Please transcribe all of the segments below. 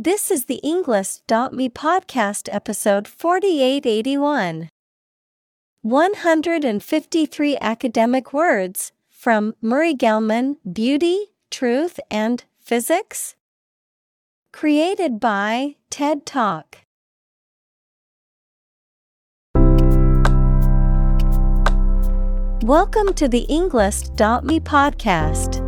This is the Englist.me podcast episode 4881. 153 academic words from Murray Gell-Mann Beauty, Truth, and Physics. Created by TED Talk. Welcome to the Englist.me podcast.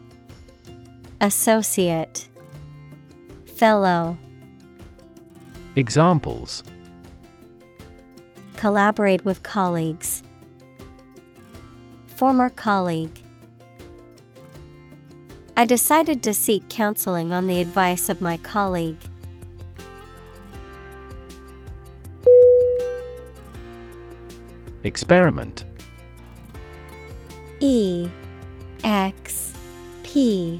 Associate Fellow Examples Collaborate with colleagues. Former colleague. I decided to seek counseling on the advice of my colleague. Experiment E X P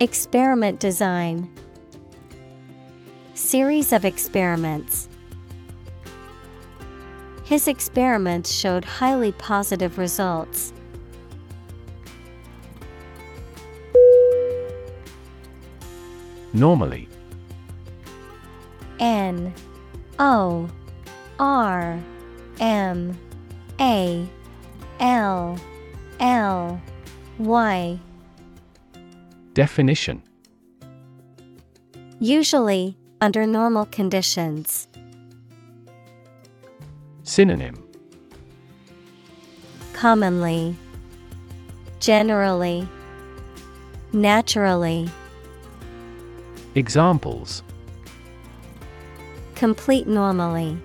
Experiment design Series of experiments. His experiments showed highly positive results. Normally N O R M A L L Y Definition Usually, under normal conditions. Synonym Commonly, Generally, Naturally. Examples Complete normally.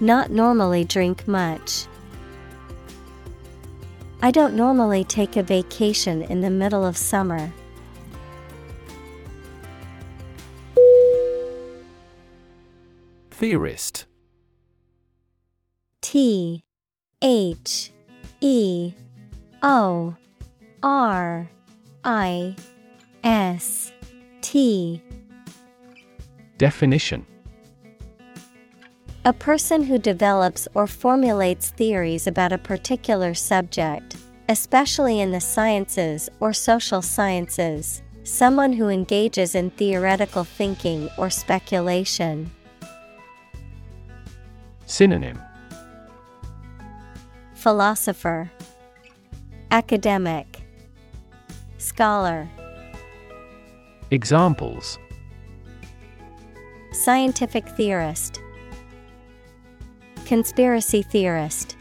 Not normally drink much. I don't normally take a vacation in the middle of summer. Theorist. T H E O R I S T. Definition A person who develops or formulates theories about a particular subject, especially in the sciences or social sciences, someone who engages in theoretical thinking or speculation. Synonym. Philosopher, Academic, Scholar, Examples. Scientific theorist, Conspiracy theorist.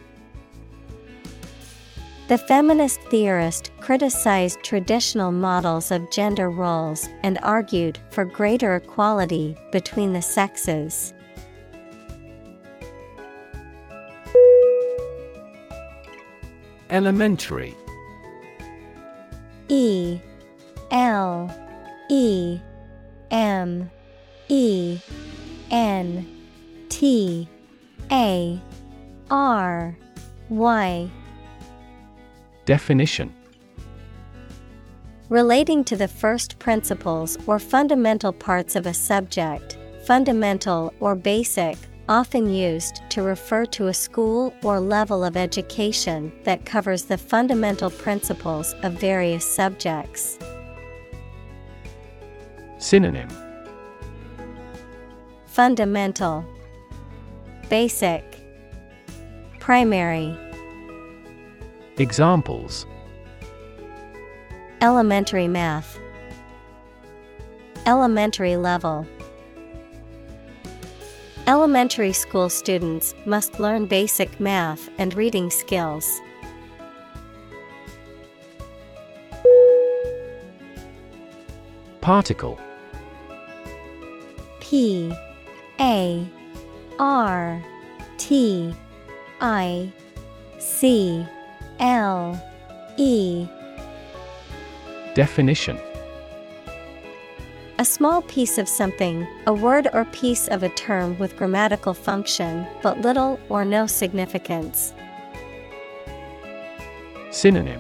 The feminist theorist criticized traditional models of gender roles and argued for greater equality between the sexes. Elementary. E. L. E. M. E. N. T A R Y. Definition. Relating to the first principles or fundamental parts of a subject, fundamental or basic, often used to refer to a school or level of education that covers the fundamental principles of various subjects. Synonym. Fundamental Basic. Primary. Examples. Elementary math. Elementary level. Elementary school students must learn basic math and reading skills. Particle. P A R T I C L E. Definition. A small piece of something, a word or piece of a term with grammatical function, but little or no significance. Synonym.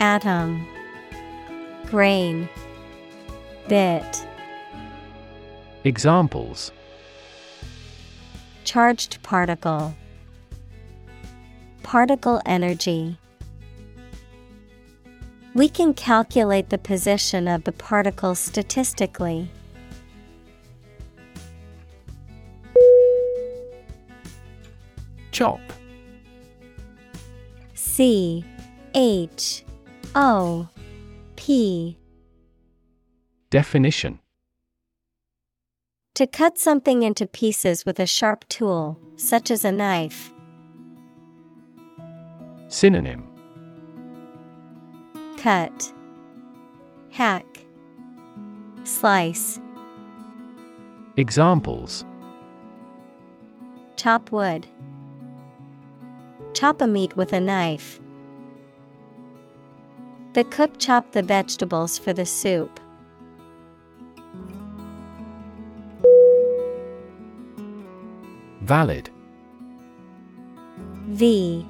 Atom. Grain. Bit. Examples Charged particle. Particle energy. We can calculate the position of the particle statistically. Chop. C H O P. Definition To cut something into pieces with a sharp tool, such as a knife. Synonym Cut, Hack, Slice, Examples Chop wood. Chop a meat with a knife. The cook chopped the vegetables for the soup. Valid. V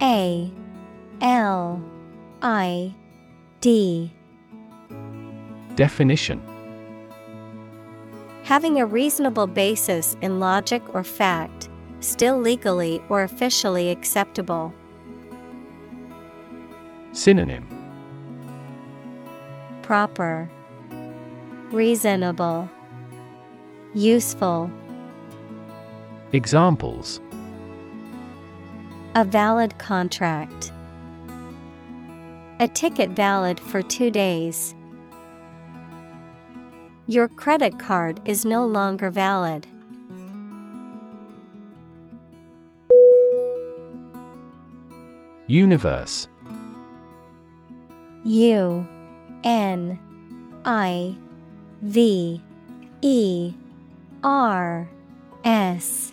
A L I D. Definition. Having a reasonable basis in logic or fact, still legally or officially acceptable. Synonym. Proper, Reasonable, Useful. Examples A valid contract. A ticket valid for two days. Your credit card is no longer valid. Universe U N I V E R S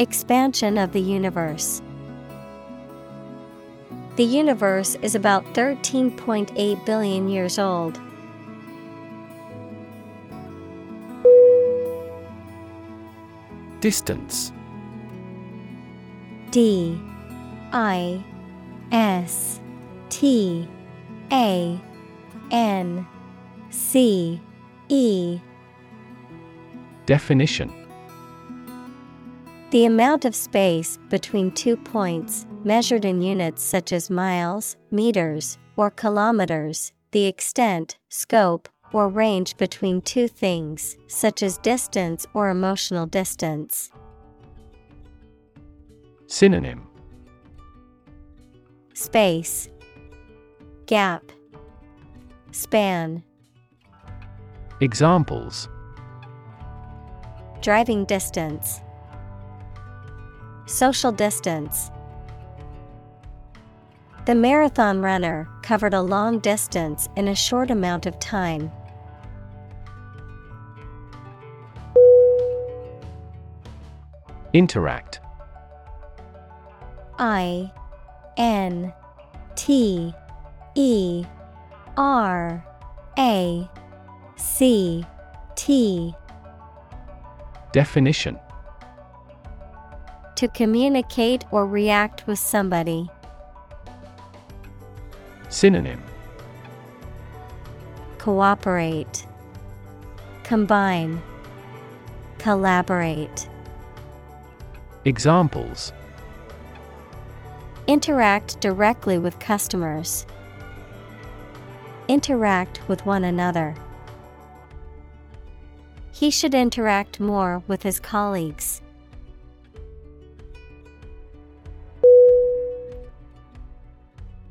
Expansion of the universe. The universe is about 13.8 billion years old. Distance. D I S T A N C E. Definition The amount of space between two points, measured in units such as miles, meters, or kilometers, the extent, scope, or range between two things, such as distance or emotional distance. Synonym. Space, Gap, Span. Examples. Driving distance, Social distance. The marathon runner covered a long distance in a short amount of time. Interact I N T E R A C T Definition To communicate or react with somebody. Synonym Cooperate, Combine, Collaborate. Examples Interact directly with customers. Interact with one another. He should interact more with his colleagues.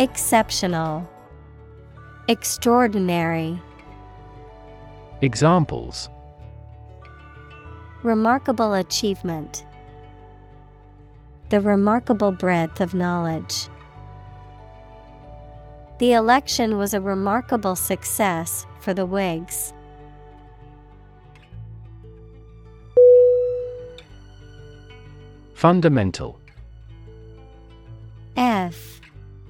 Exceptional, Extraordinary. Examples Remarkable achievement. The remarkable breadth of knowledge. The election was a remarkable success for the Whigs. Fundamental F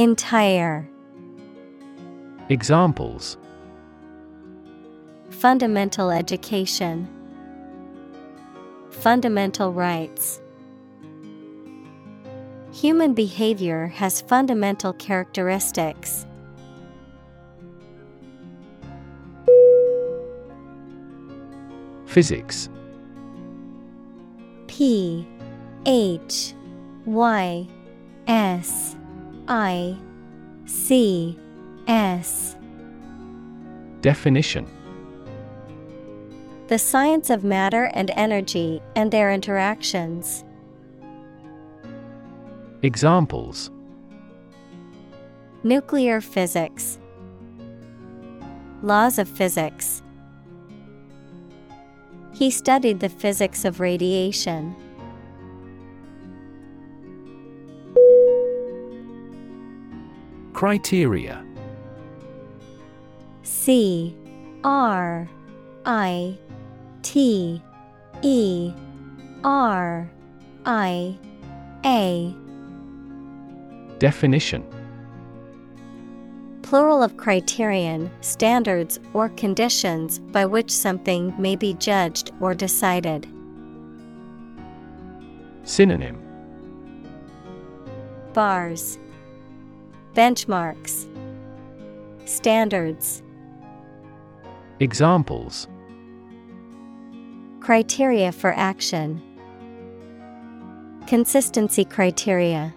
Entire. Examples Fundamental education, Fundamental rights. Human behavior has fundamental characteristics. Physics P H Y S I C S Definition The science of matter and energy and their interactions. Examples Nuclear physics, Laws of physics. He studied the physics of radiation. Criteria. C R I T E R I A. Definition. Plural of criterion, standards, or conditions by which something may be judged or decided. Synonym. Bars, Benchmarks, Standards. Examples Criteria for action, Consistency criteria.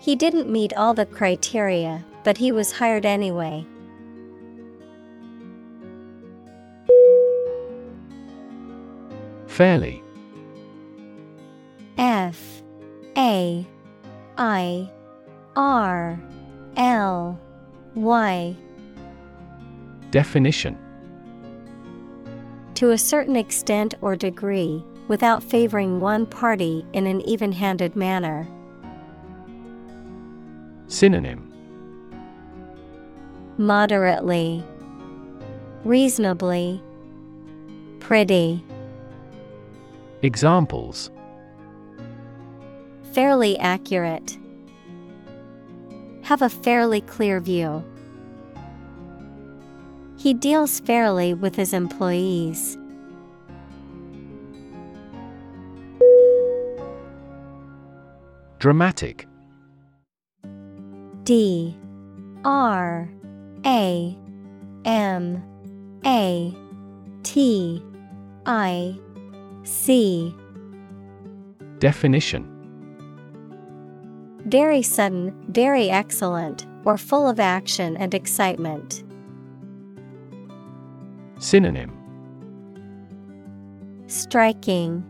He didn't meet all the criteria, but he was hired anyway. Fairly F A I R L Y. Definition To a certain extent or degree, without favoring one party in an even handed manner. Synonym Moderately, Reasonably, Pretty. Examples Fairly accurate. Have a fairly clear view. He deals fairly with his employees. Dramatic. D. R. A. M. A. T. I. C. Definition Very sudden, very excellent, or full of action and excitement. Synonym Striking,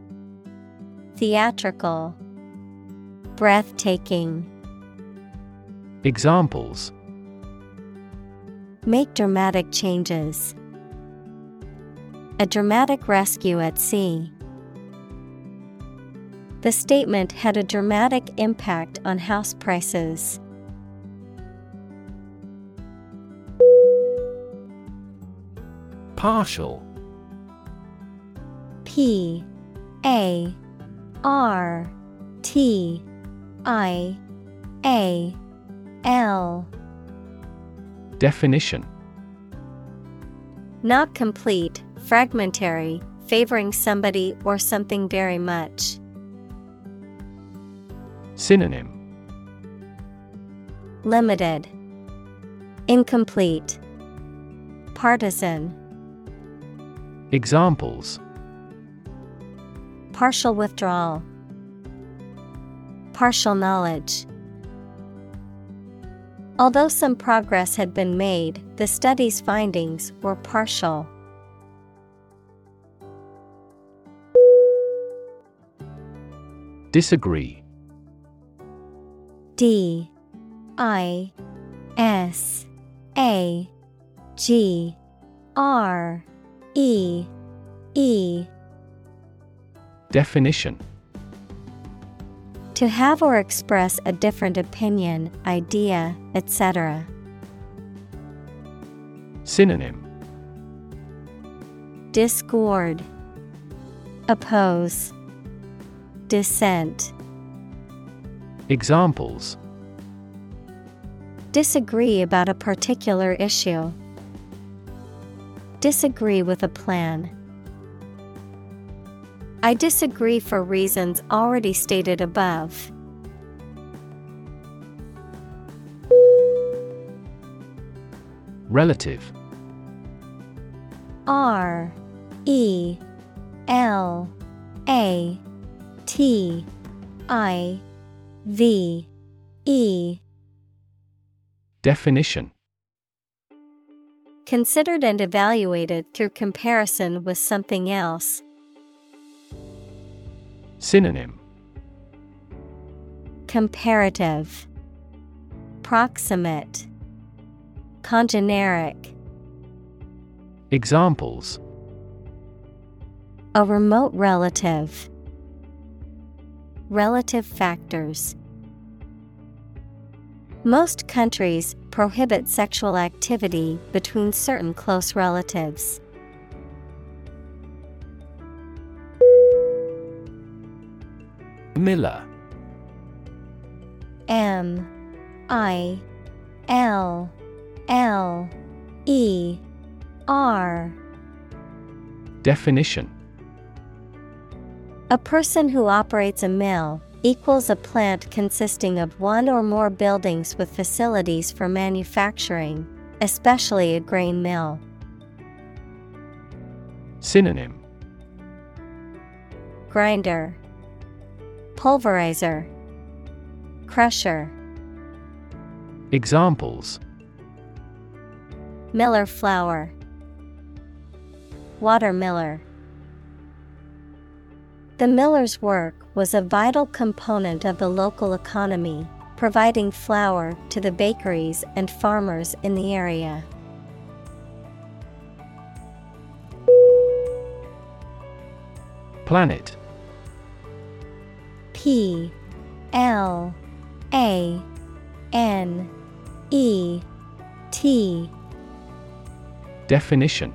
Theatrical, Breathtaking. Examples Make dramatic changes. A dramatic rescue at sea. The statement had a dramatic impact on house prices. Partial P A R T I A L Definition Not complete, fragmentary, favoring somebody or something very much. Synonym. Limited, Incomplete, Partisan, Examples. Partial withdrawal, Partial knowledge. Although some progress had been made, the study's findings were partial. Disagree D I S A G R E E. Definition. To have or express a different opinion, idea, etc. Synonym. Discord, Oppose, Dissent. Examples Disagree about a particular issue. Disagree with a plan. I disagree for reasons already stated above. Relative R E L A T I V. E. Definition. Considered and evaluated through comparison with something else. Synonym. Comparative, Proximate, Congeneric. Examples. A remote relative. Relative factors. Most countries prohibit sexual activity between certain close relatives. Miller M. I. L. L. E. R. Definition A person who operates a mill equals a plant consisting of one or more buildings with facilities for manufacturing, especially a grain mill. Synonym Grinder, Pulverizer, Crusher. Examples Miller flour, Watermiller. The miller's work was a vital component of the local economy, providing flour to the bakeries and farmers in the area. Planet. P L A N E T. Definition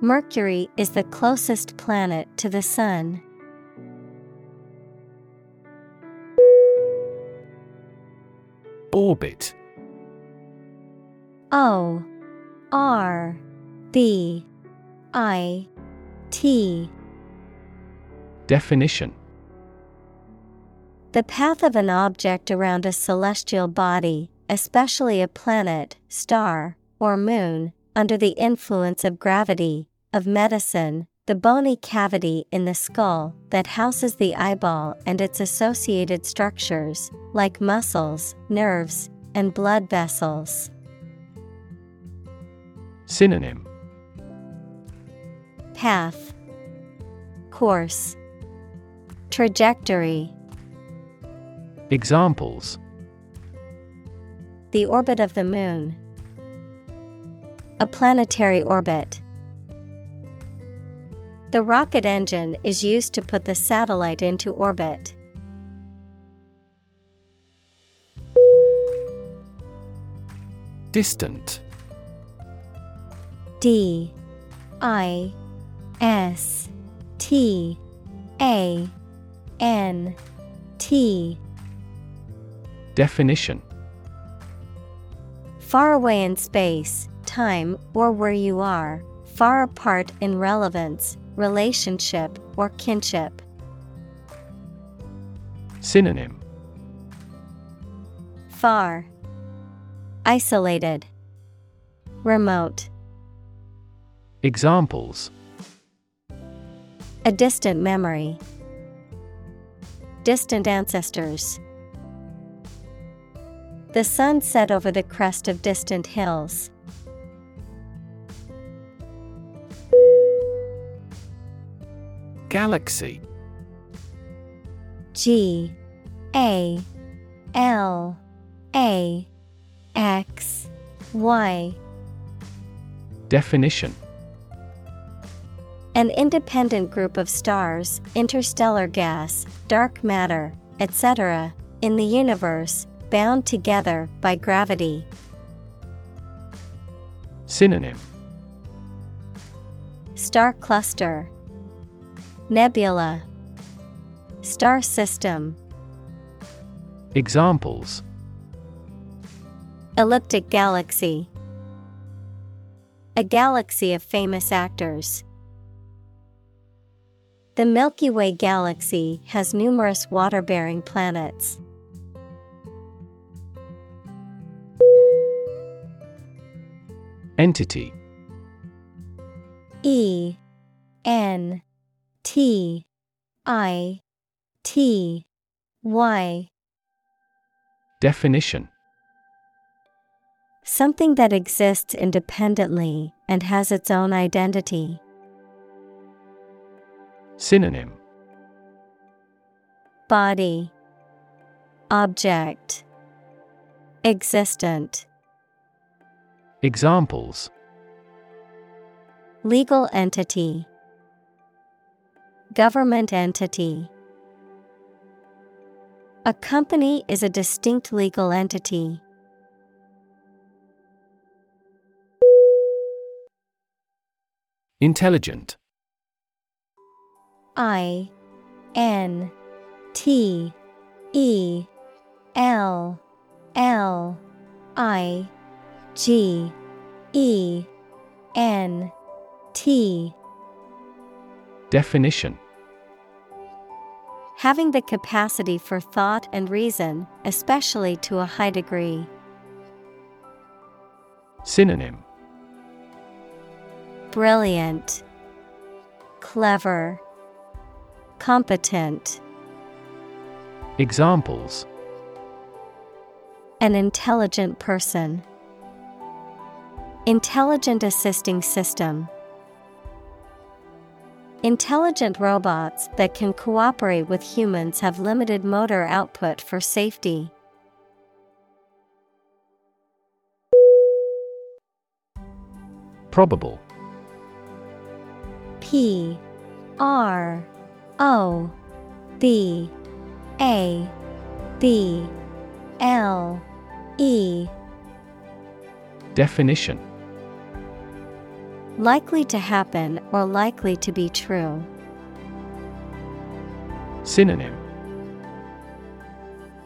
Mercury is the closest planet to the Sun. Orbit. O R B I T. Definition. The path of an object around a celestial body, especially a planet, star, or moon, under the influence of gravity, of medicine, the bony cavity in the skull that houses the eyeball and its associated structures, like muscles, nerves, and blood vessels. Synonym Path, Course, Trajectory. Examples The orbit of the moon. A planetary orbit. The rocket engine is used to put the satellite into orbit. Distant D I S T A N T Definition Far away in space, time, or where you are, far apart in relevance, relationship, or kinship. Synonym Far, Isolated, Remote. Examples A distant memory. Distant ancestors. The sun set over the crest of distant hills. Galaxy G A L A X Y Definition An independent group of stars, interstellar gas, dark matter, etc., in the universe, bound together by gravity. Synonym Star cluster, Nebula, Star system, Examples Elliptic galaxy. A galaxy of famous actors. The Milky Way galaxy has numerous water bearing planets. Entity E N T I T Y. Definition. Something that exists independently and has its own identity. Synonym. Body. Object. Existent. Examples. Legal entity Government entity A company is a distinct legal entity. Intelligent I N T E L L I G E N T Definition Having the capacity for thought and reason, especially to a high degree. Synonym Brilliant, Clever, Competent. Examples An intelligent person. Intelligent assisting system. Intelligent robots that can cooperate with humans have limited motor output for safety. Probable. P R O B A B L E. Definition Likely to happen or likely to be true. Synonym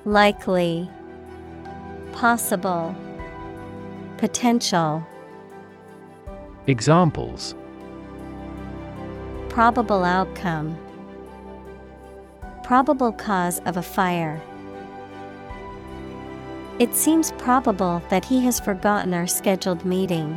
Likely, Possible, Potential. Examples Probable outcome, Probable cause of a fire. It seems probable that he has forgotten our scheduled meeting.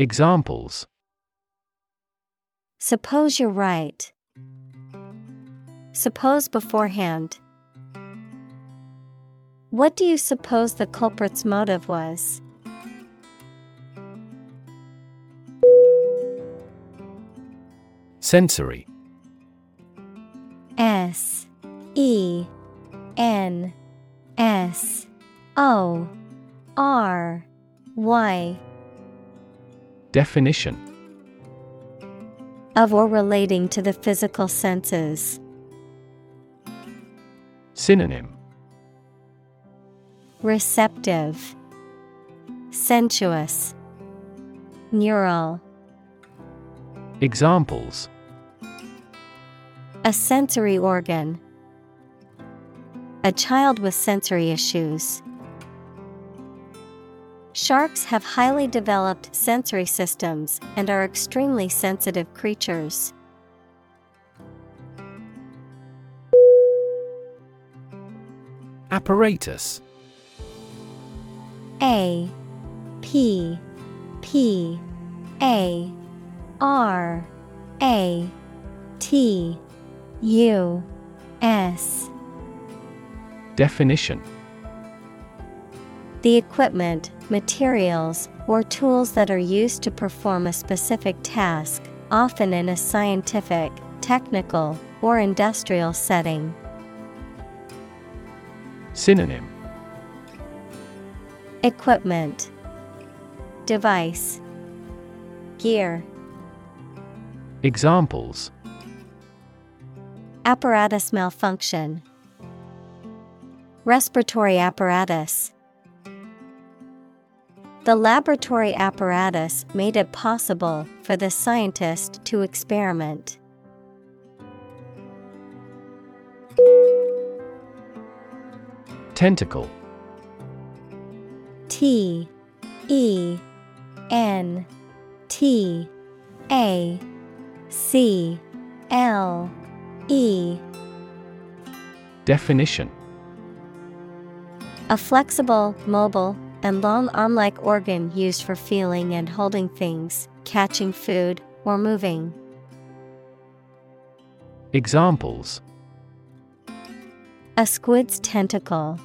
Examples. Suppose you're right. Suppose beforehand. What do you suppose the culprit's motive was? Sensory. S. E. N. S. O. R. Y Definition of or relating to the physical senses. Synonym Receptive, Sensuous, Neural. Examples A sensory organ. A child with sensory issues. Sharks have highly developed sensory systems and are extremely sensitive creatures. Apparatus. A P P A R A T U S. Definition The equipment, materials, or tools that are used to perform a specific task, often in a scientific, technical, or industrial setting. Synonym. Equipment. Device. Gear. Examples. Apparatus malfunction. Respiratory apparatus The laboratory apparatus made it possible for the scientist to experiment. Tentacle. T E N T A C L E. Definition. A flexible, mobile, and long arm like organ used for feeling and holding things, catching food, or moving. Examples A squid's tentacle.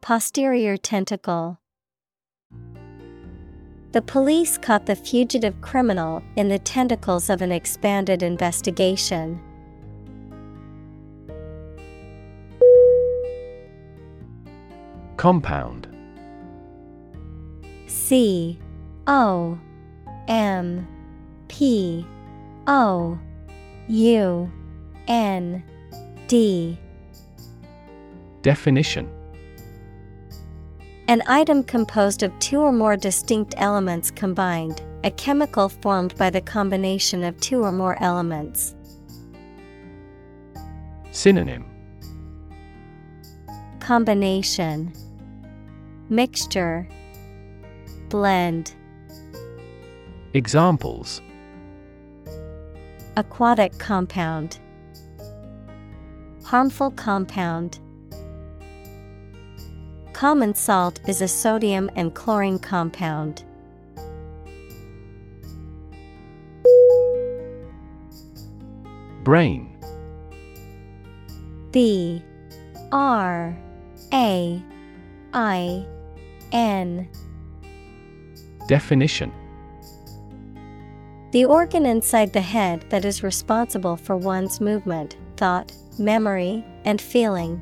Posterior tentacle. The police caught the fugitive criminal in the tentacles of an expanded investigation. Compound. C O M P O U N D. Definition. An item composed of two or more distinct elements combined, a chemical formed by the combination of two or more elements. Synonym. Combination Mixture. Blend. Examples. Aquatic compound. Harmful compound. Common salt is a sodium and chlorine compound. Brain. B R A I N. Definition. The organ inside the head that is responsible for one's movement, thought, memory, and feeling.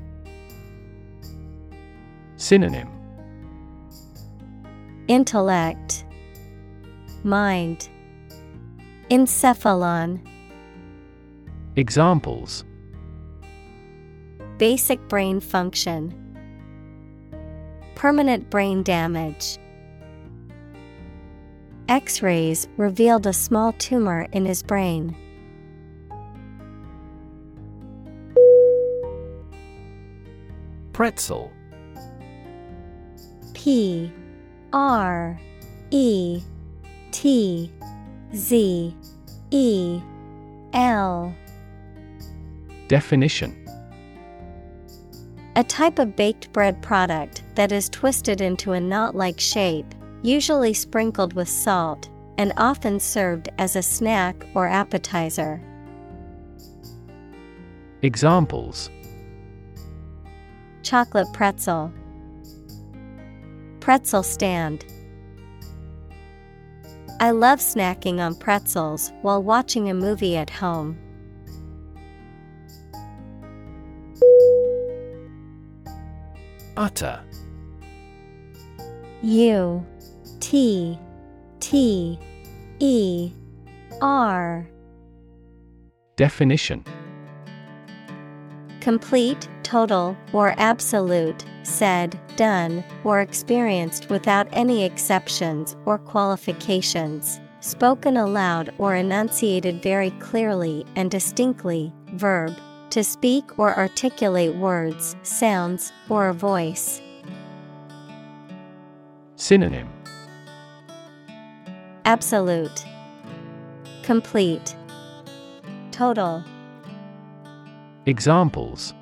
Synonym. Intellect. Mind. Encephalon. Examples. Basic brain function Permanent brain damage. X-rays revealed a small tumor in his brain. Pretzel. P R E T Z E L. Definition A type of baked bread product that is twisted into a knot like shape, usually sprinkled with salt, and often served as a snack or appetizer. Examples Chocolate pretzel, Pretzel stand. I love snacking on pretzels while watching a movie at home. Utter. U T T E R. Definition. Complete, total, or absolute, said, done, or experienced without any exceptions or qualifications, spoken aloud or enunciated very clearly and distinctly, verb, to speak or articulate words, sounds, or a voice. Synonym Absolute, complete, total. Examples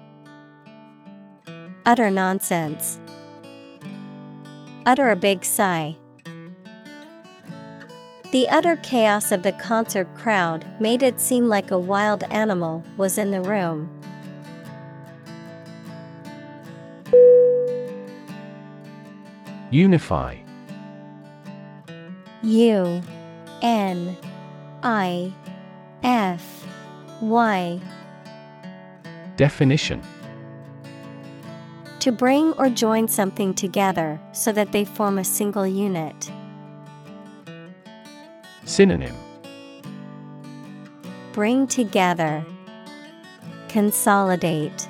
Utter nonsense. Utter a big sigh. The utter chaos of the concert crowd made it seem like a wild animal was in the room. Unify U N I F Y Definition To bring or join something together so that they form a single unit. Synonym Bring together, consolidate,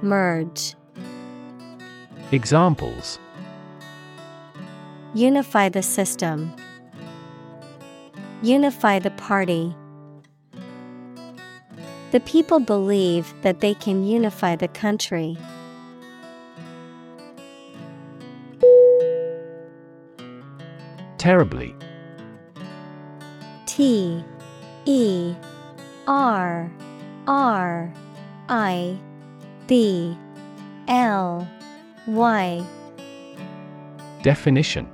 merge. Examples Unify the system. Unify the party. The people believe that they can unify the country. Terribly T E R R I B L Y Definition.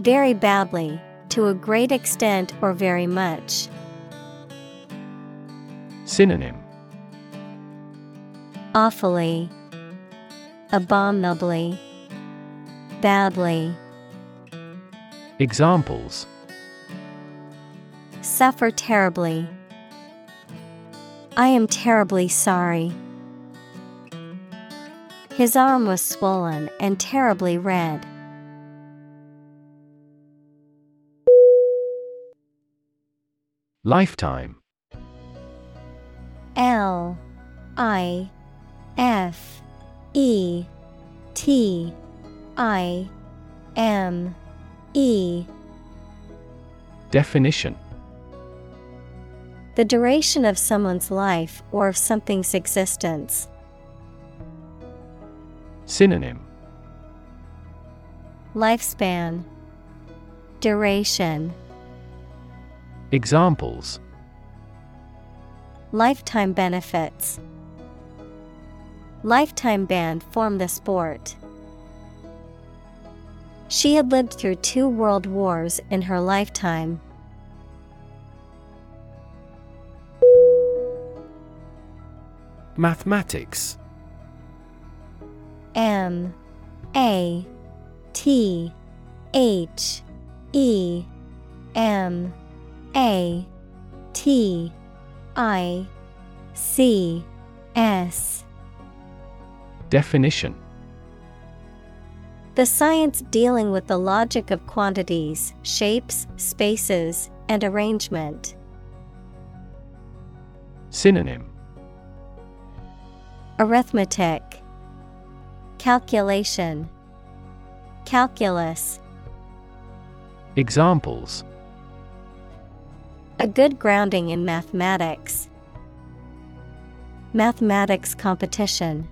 Very badly, to a great extent or very much. Synonym. Awfully, abominably, badly. Examples Suffer terribly. I am terribly sorry. His arm was swollen and terribly red. Lifetime L I F E T I M E Definition the duration of someone's life or of something's existence. Synonym Lifespan Duration Examples Lifetime benefits. Lifetime ban form the sport. She had lived through two world wars in her lifetime. Mathematics. M A T H E M A T I C S. Definition. The science dealing with the logic of quantities, shapes, spaces, and arrangement. Synonym Arithmetic Calculation Calculus Examples A good grounding in mathematics. Mathematics competition.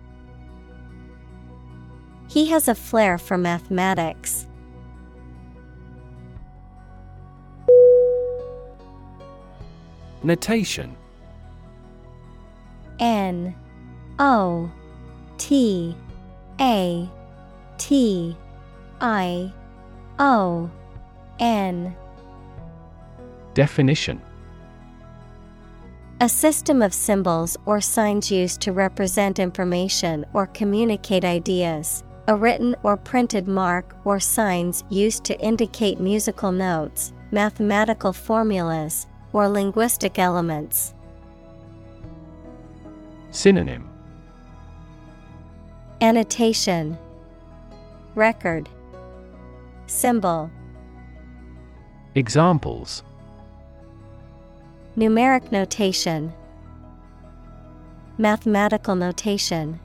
He has a flair for mathematics. Notation N O T A T I O N Definition A system of symbols or signs used to represent information or communicate ideas. A written or printed mark or signs used to indicate musical notes, mathematical formulas, or linguistic elements. Synonym Annotation. Record. Symbol. Examples. Numeric notation. Mathematical notation.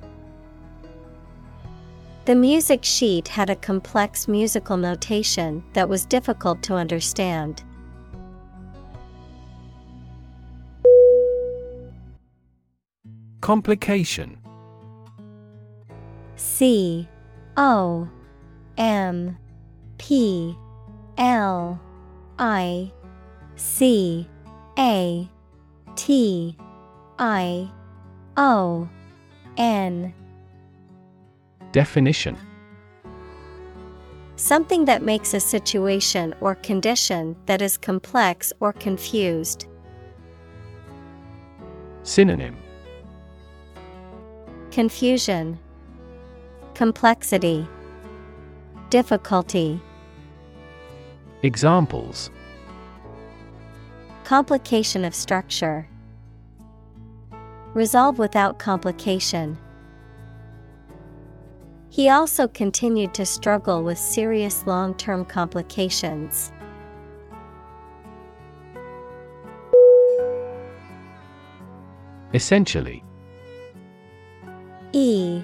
The music sheet had a complex musical notation that was difficult to understand. Complication C O M P L I C A T I O N. Definition. Something that makes a situation or condition that is complex or confused. Synonym. Confusion, Complexity, Difficulty. Examples Complication of structure. Resolve without complication. He also continued to struggle with serious long term complications. Essentially E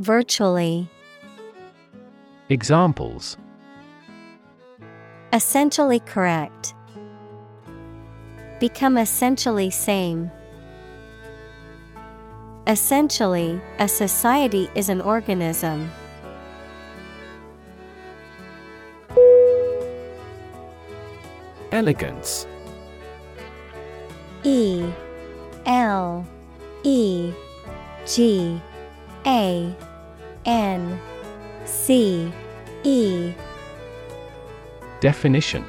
Virtually. Examples Essentially correct. Become essentially same. Essentially, a society is an organism. Elegance E L E G A N C E. Definition.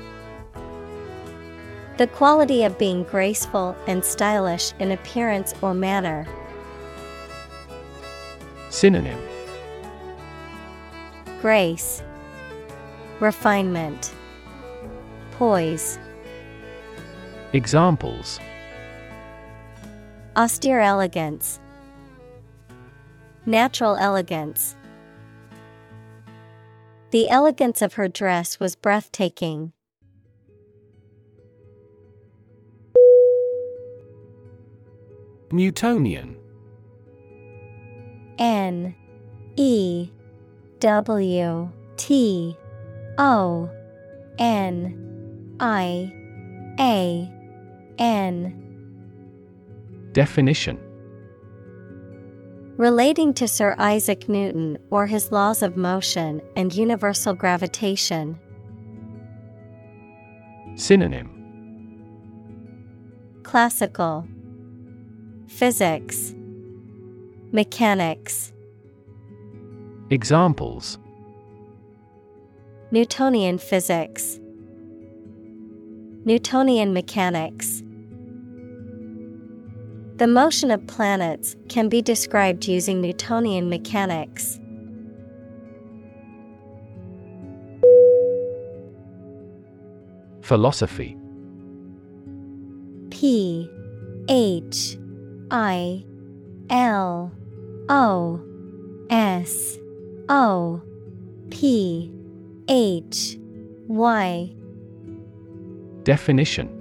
The quality of being graceful and stylish in appearance or manner. Synonym. Grace, Refinement, Poise. Examples. Austere elegance, Natural elegance. The elegance of her dress was breathtaking. Newtonian N E W T O N I A N Definition Relating to Sir Isaac Newton or his laws of motion and universal gravitation. Synonym. Classical. Physics. Mechanics. Examples. Newtonian physics. Newtonian mechanics The motion of planets can be described using Newtonian mechanics. Philosophy. P H I L O S O P H Y. Definition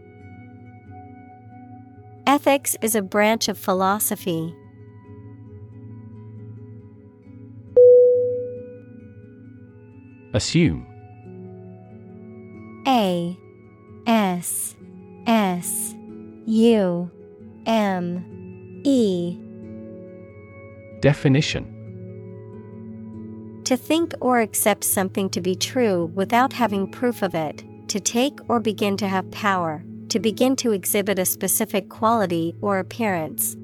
Ethics is a branch of philosophy. Assume. A S S U M E. Definition. To think or accept something to be true without having proof of it, to take or begin to have power, to begin to exhibit a specific quality or appearance.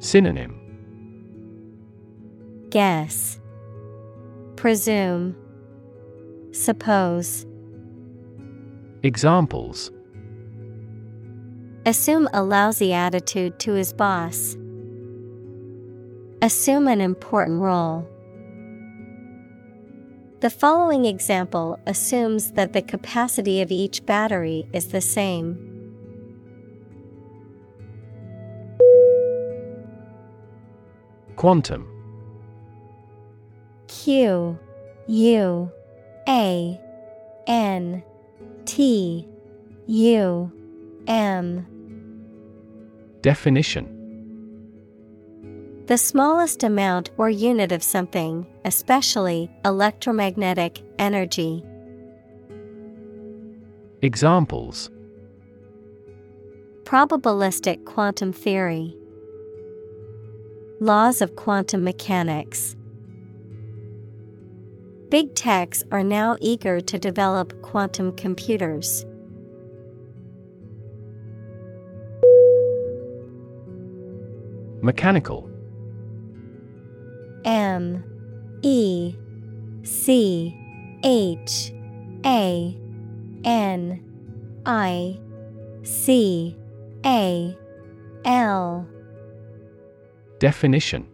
Synonym Guess, Presume, Suppose. Examples Assume a lousy attitude to his boss. Assume an important role. The following example assumes that the capacity of each battery is the same. Quantum. Q U A N T U M. Definition. The smallest amount or unit of something, especially electromagnetic energy. Examples Probabilistic quantum theory. Laws of quantum mechanics. Big techs are now eager to develop quantum computers. Mechanical M E C H A N I C A L. Definition.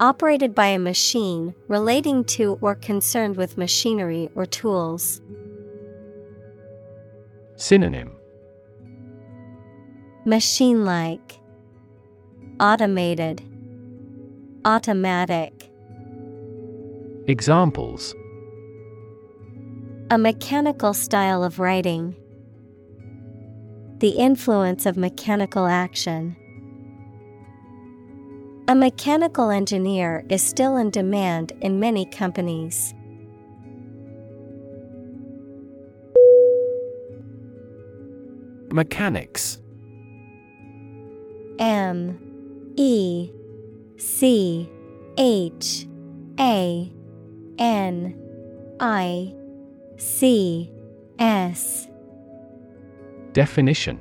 Operated by a machine relating to or concerned with machinery or tools. Synonym. Machine like, Automated, Automatic. Examples A mechanical style of writing. The influence of mechanical action. A mechanical engineer is still in demand in many companies. Mechanics M E C H A N I C S. Definition.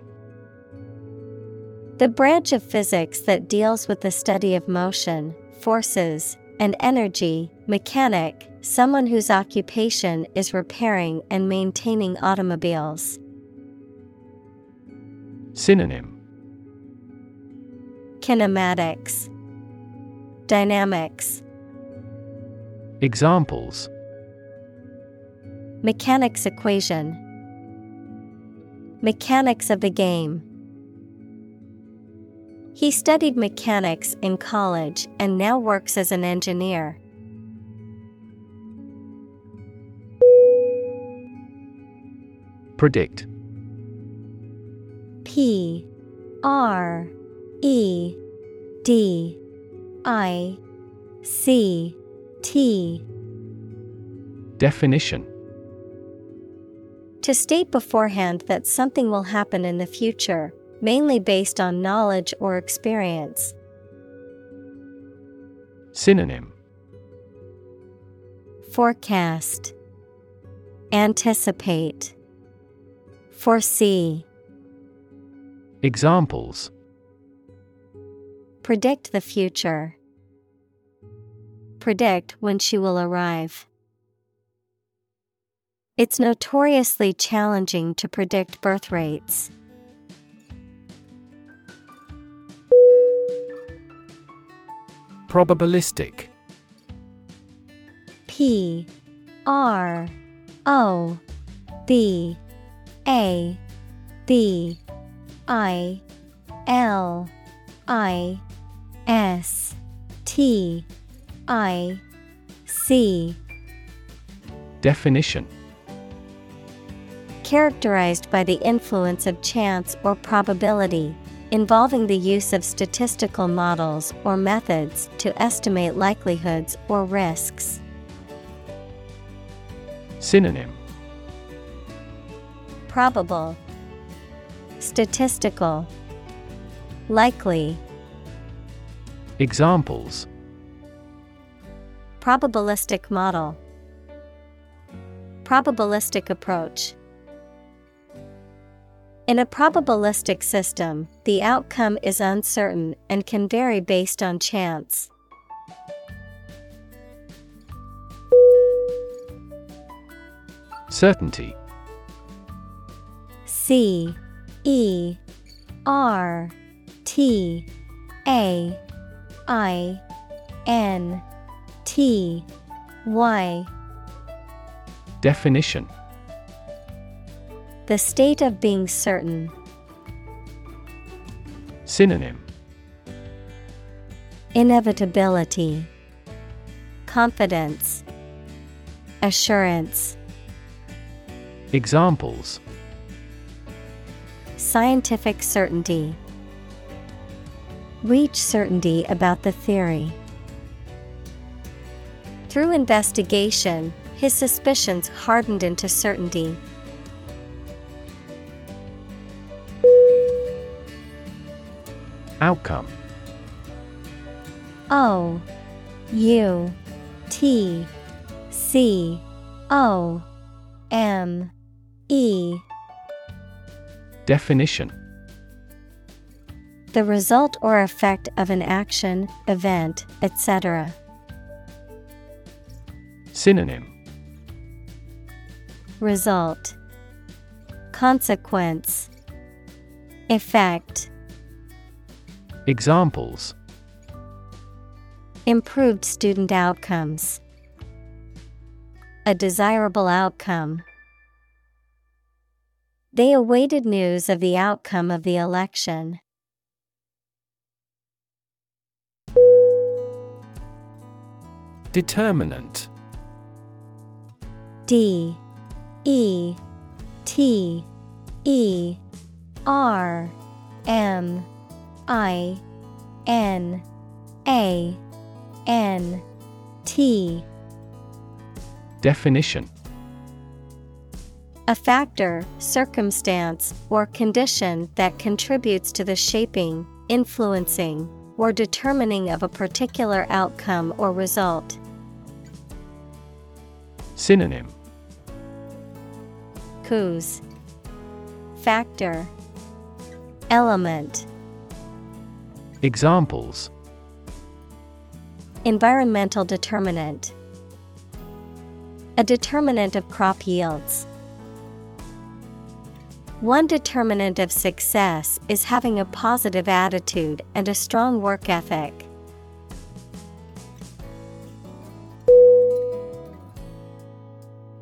The branch of physics that deals with the study of motion, forces, and energy, mechanic, someone whose occupation is repairing and maintaining automobiles. Synonym. Kinematics Dynamics. Examples. Mechanics equation. Mechanics of the game. He studied mechanics in college and now works as an engineer. Predict. P R E D I C T. Definition. To state beforehand that something will happen in the future, mainly based on knowledge or experience. Synonym. Forecast. Anticipate. Foresee. Examples Predict the future. Predict when she will arrive. It's notoriously challenging to predict birth rates. Probabilistic P R O B A B I L I S T I C. Definition. Characterized by the influence of chance or probability, involving the use of statistical models or methods to estimate likelihoods or risks. Synonym. Probable, Statistical, Likely, Examples Probabilistic model, Probabilistic approach. In a probabilistic system, the outcome is uncertain and can vary based on chance. Certainty C E R T A I N T Y Definition The state of being certain. Synonym Inevitability, Confidence, Assurance. Examples Scientific certainty. Reach certainty about the theory. Through investigation, his suspicions hardened into certainty. Outcome O U T C O M E Definition The result or effect of an action, event, etc. Synonym Result Consequence Effect Examples Improved student outcomes. A desirable outcome. They awaited news of the outcome of the election. Determinant. D E T E R M I N A N T. Definition. A factor, circumstance, or condition that contributes to the shaping, influencing, or determining of a particular outcome or result. Synonym. Cause Factor. Element. Examples. Environmental determinant. A determinant of crop yields. One determinant of success is having a positive attitude and a strong work ethic.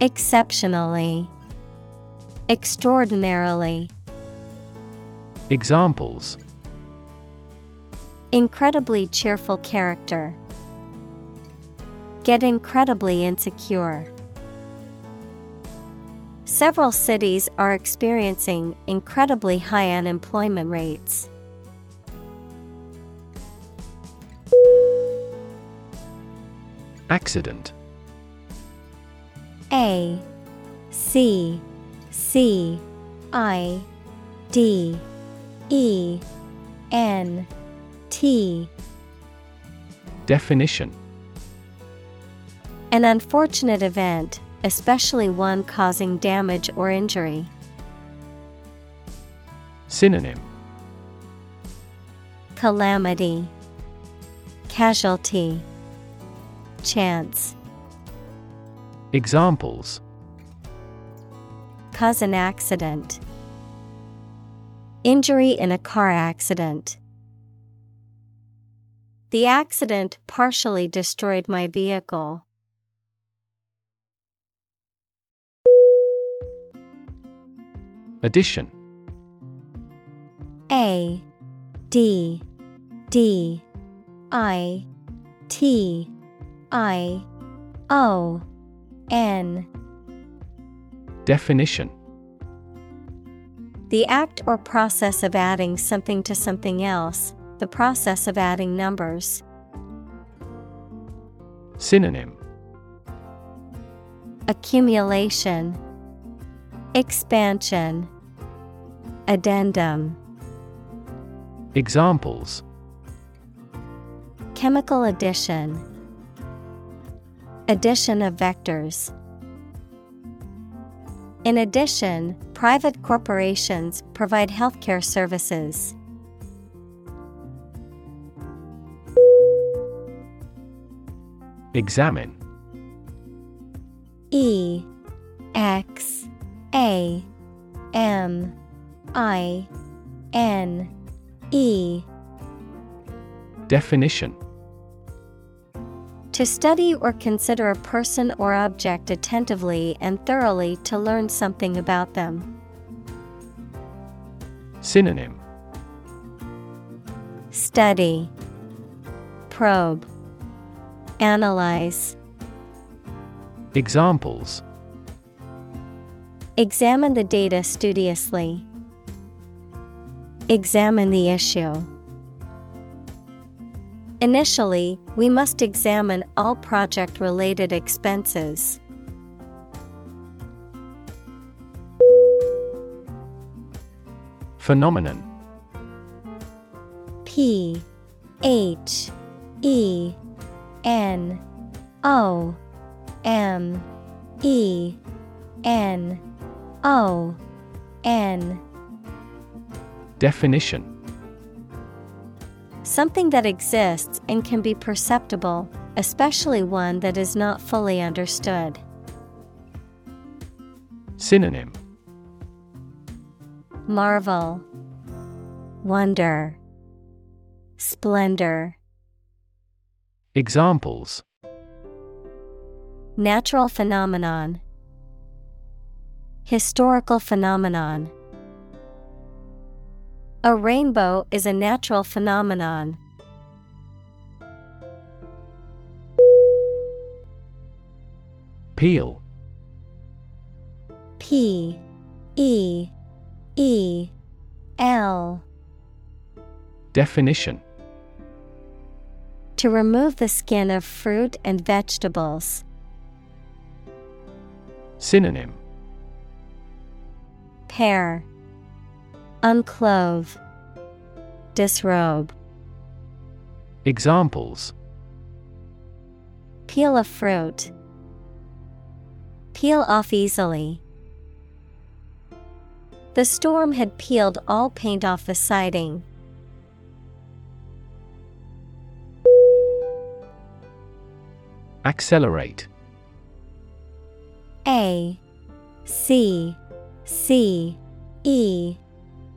Exceptionally, Extraordinarily. Examples Incredibly cheerful character. Get incredibly insecure. Several cities are experiencing incredibly high unemployment rates. Accident A C C I D E N T. Definition. An unfortunate event, especially one causing damage or injury. Synonym. Calamity. Casualty. Chance Examples Cause an accident. Injury in a car accident. The accident partially destroyed my vehicle. Addition A D D I T I O N. Definition. The act or process of adding something to something else, the process of adding numbers. Synonym. Accumulation, Expansion, Addendum. Examples. Chemical addition, Addition of vectors. In addition, private corporations provide healthcare services. Examine E X A M I N E Definition To study or consider a person or object attentively and thoroughly to learn something about them. Synonym Study Probe Analyze Examples Examine the data studiously. Examine the issue. Initially, we must examine all project related expenses. Phenomenon. P H E N O M E N O N. Definition Something that exists and can be perceptible, especially one that is not fully understood. Synonym Marvel, Wonder, Splendor. Examples Natural phenomenon. Historical phenomenon. A rainbow is a natural phenomenon. Peel. P E E L Definition To remove the skin of fruit and vegetables. Synonym Pare Unclothe Disrobe Examples Peel a fruit. Peel off easily. The storm had peeled all paint off the siding. Accelerate. A C C E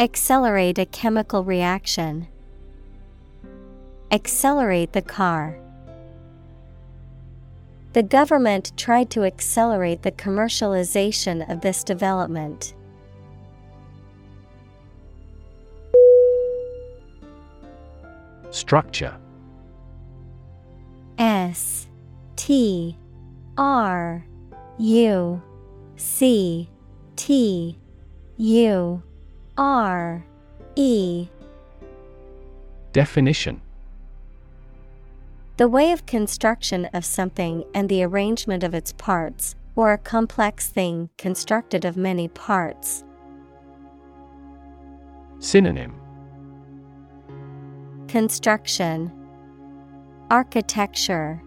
Accelerate a chemical reaction. Accelerate the car. The government tried to accelerate the commercialization of this development. Structure S T R U C T U R E. Definition. The way of construction of something and the arrangement of its parts, or a complex thing constructed of many parts. Synonym. Construction. Architecture.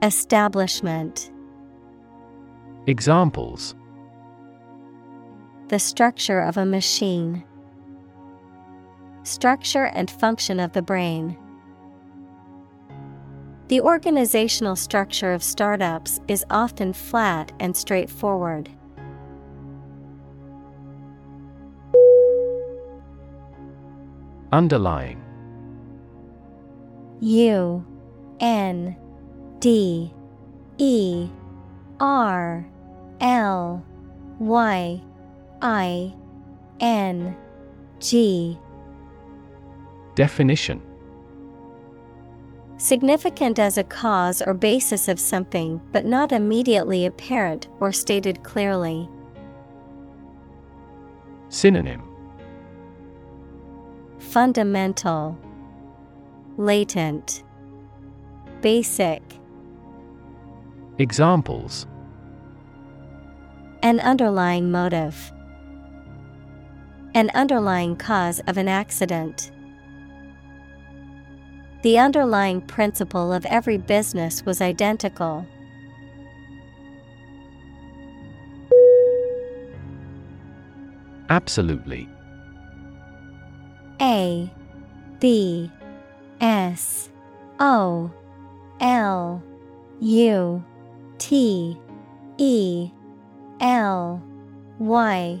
Establishment. Examples The structure of a machine. Structure and function of the brain. The organizational structure of startups is often flat and straightforward. Underlying U N D E R L Y I N G Definition Significant as a cause or basis of something, but not immediately apparent or stated clearly. Synonym Fundamental, Latent, Basic. Examples An underlying motive. An underlying cause of an accident. The underlying principle of every business was identical. Absolutely A B S O L U T E L Y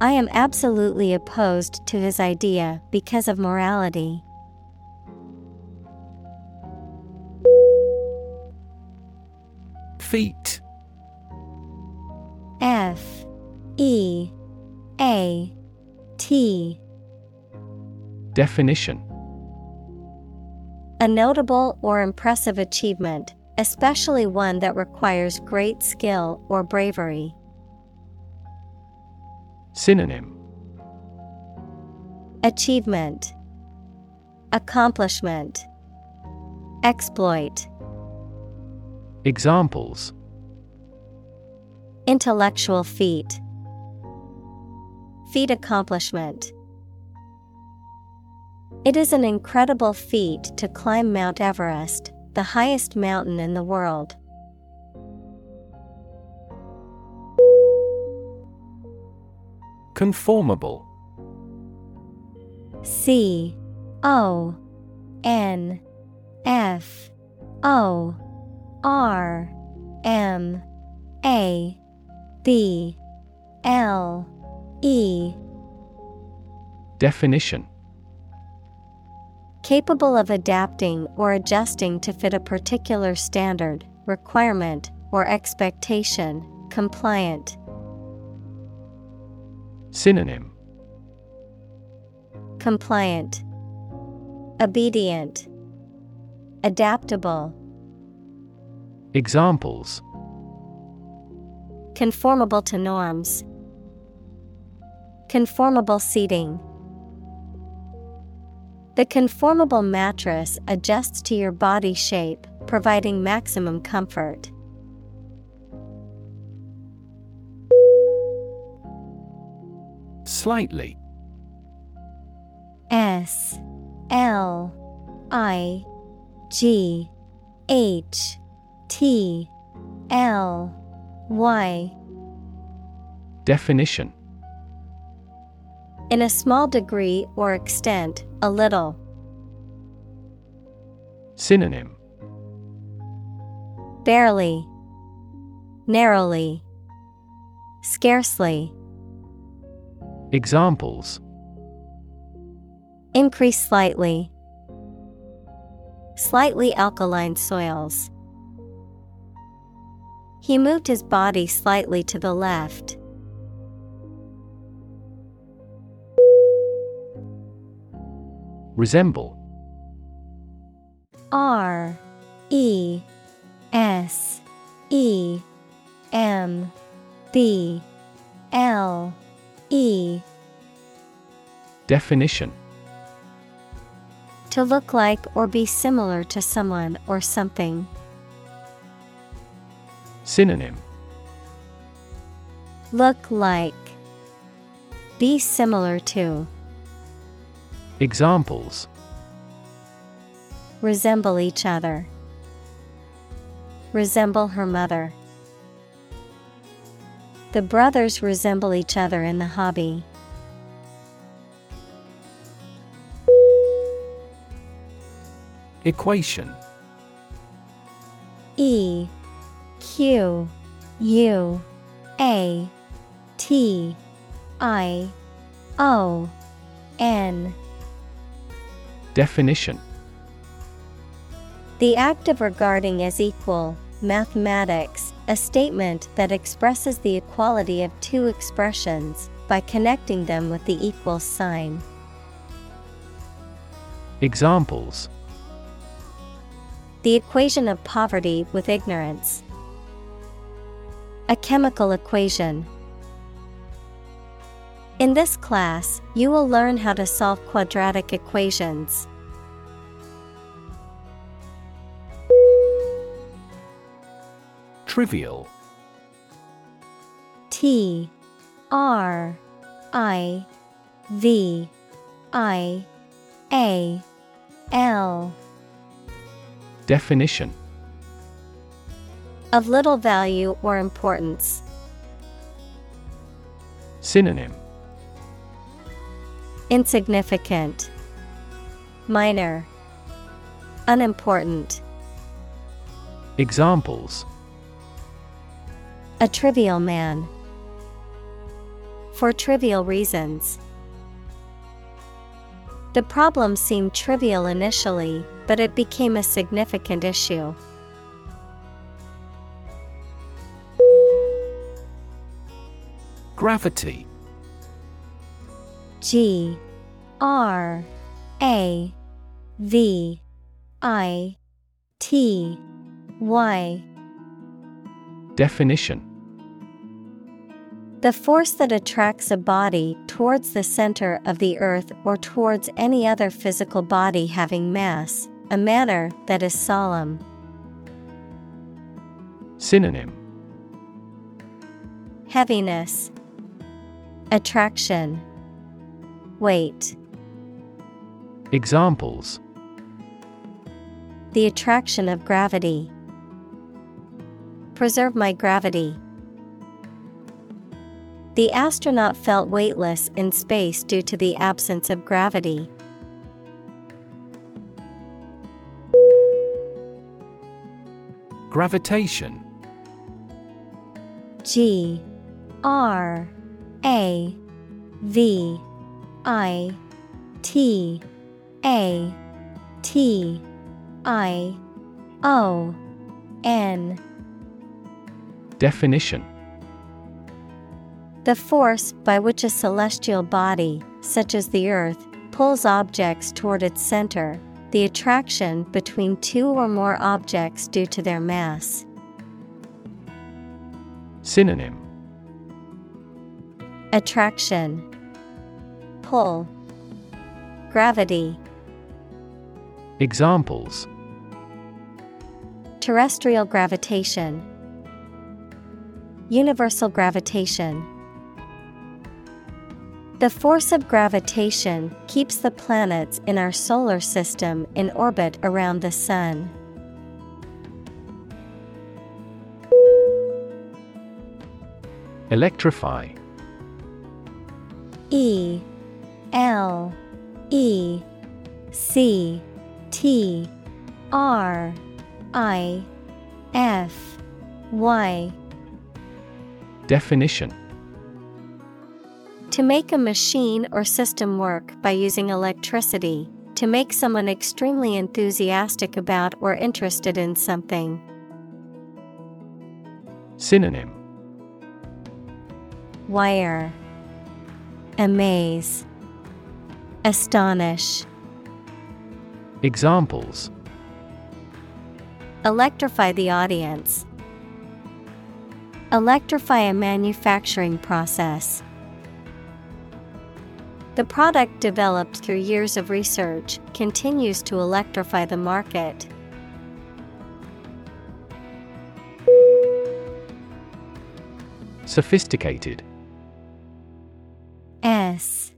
I am absolutely opposed to his idea because of morality. Feat. F E A T Definition A notable or impressive achievement, especially one that requires great skill or bravery. Synonym Achievement, Accomplishment, Exploit. Examples Intellectual feat, Feat accomplishment. It is an incredible feat to climb Mount Everest, the highest mountain in the world. Conformable. C O N F O R M A B L E. Definition. Capable of adapting or adjusting to fit a particular standard, requirement, or expectation, compliant. Synonym. Compliant, Obedient, Adaptable, Examples. Conformable to norms, Conformable seating. The conformable mattress adjusts to your body shape, providing maximum comfort. Slightly. S L I G H T L Y. Definition. In a small degree or extent, a little. Synonym. Barely, narrowly, scarcely. Examples Increase slightly. Slightly alkaline soils. He moved his body slightly to the left. Resemble R E S E M B L E Definition To look like or be similar to someone or something. Synonym Look like. Be similar to. Examples Resemble each other. Resemble her mother. The brothers resemble each other in the hobby. Equation. E Q U A T I O N. Definition. The act of regarding as equal, mathematics, a statement that expresses the equality of two expressions by connecting them with the equal sign. Examples The equation of poverty with ignorance. A chemical equation. In this class, you will learn how to solve quadratic equations. Trivial. T R I V I A L. Definition. Of little value or importance. Synonym. Insignificant, Minor, Unimportant. Examples A trivial man. For trivial reasons. The problem seemed trivial initially, but it became a significant issue. Gravity. G. R. A. V. I. T. Y. Definition The force that attracts a body towards the center of the earth or towards any other physical body having mass, a manner that is solemn. Synonym Heaviness, Attraction, Weight. Examples The attraction of gravity. Preserve my gravity. The astronaut felt weightless in space due to the absence of gravity. Gravitation. G R A V I T A T I O N. Definition The force by which a celestial body, such as the Earth, pulls objects toward its center, the attraction between two or more objects due to their mass. Synonym Attraction, Pull, Gravity. Examples Terrestrial gravitation, Universal gravitation. The force of gravitation keeps the planets in our solar system in orbit around the Sun. Electrify. E L E C T R I F Y. Definition To make a machine or system work by using electricity, to make someone extremely enthusiastic about or interested in something. Synonym Wire Amaze Astonish Examples Electrify the audience. Electrify a manufacturing process. The product developed through years of research continues to electrify the market. Sophisticated S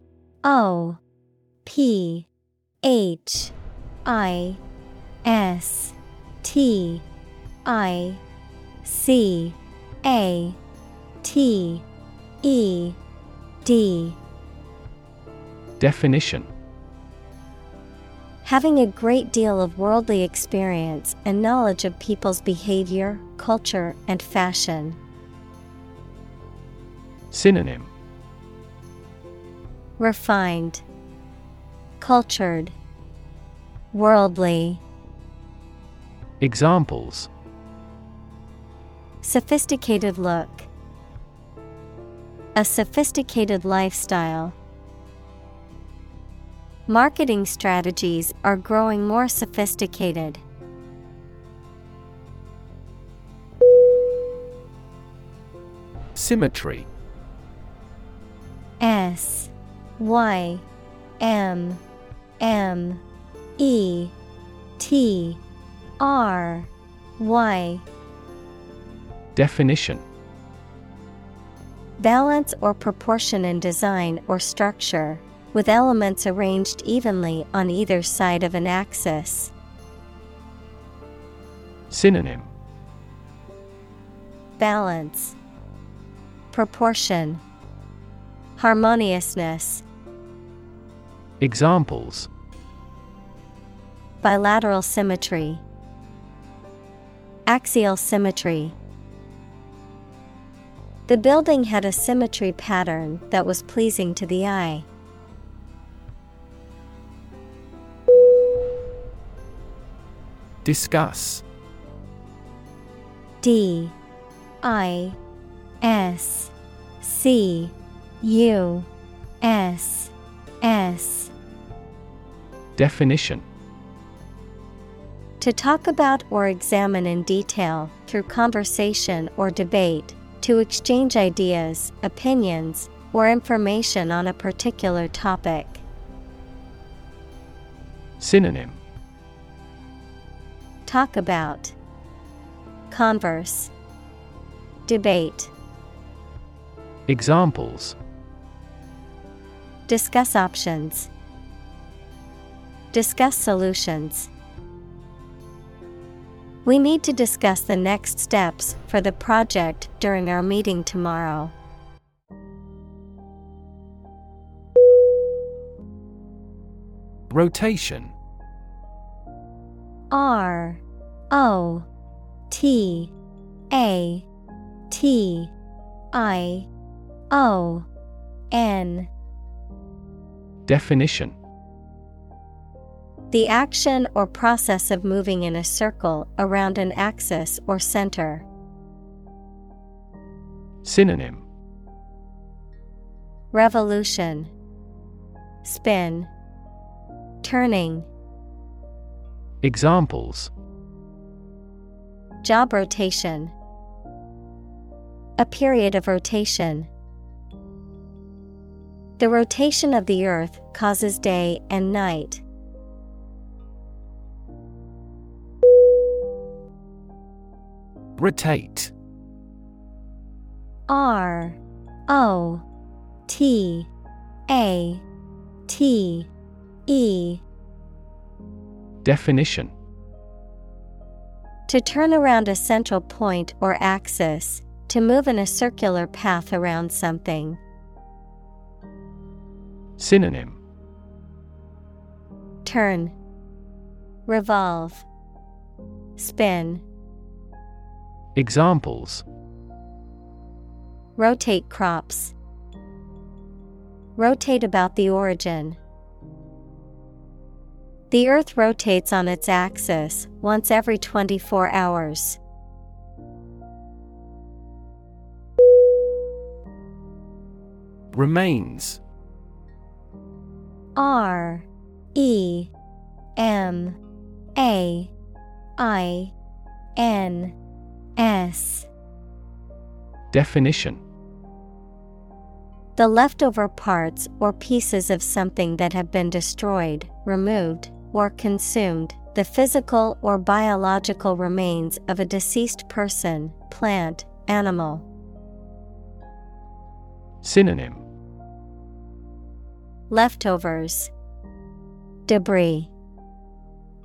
O P H I S T I C A T E D Definition Having a great deal of worldly experience and knowledge of people's behavior, culture, and fashion. Synonym Refined, Cultured, Worldly. Examples Sophisticated look. A sophisticated lifestyle. Marketing strategies are growing more sophisticated. Symmetry. S Y M M E T R Y. Definition. Balance or proportion in design or structure, with elements arranged evenly on either side of an axis. Synonym Balance, Proportion, Harmoniousness, Examples Bilateral symmetry, Axial symmetry. The building had a symmetry pattern that was pleasing to the eye. Discuss. D I S C U S S. Definition. To talk about or examine in detail through conversation or debate, to exchange ideas, opinions, or information on a particular topic. Synonym Talk about Converse Debate Examples Discuss options. Discuss solutions. We need to discuss the next steps for the project during our meeting tomorrow. Rotation R O T A T I O N. Definition. The action or process of moving in a circle around an axis or center. Synonym. Revolution. Spin. Turning Examples Job rotation A period of rotation. The rotation of the earth causes day and night. Rotate R O T A T E Definition To turn around a central point or axis, to move in a circular path around something. Synonym Turn, Revolve, Spin. Examples Rotate crops. Rotate about the origin. The Earth rotates on its axis once every 24 hours. Remains. R E M A I N S. Definition. The leftover parts or pieces of something that have been destroyed, removed, or consumed, the physical or biological remains of a deceased person, plant, animal. Synonym. Leftovers, Debris,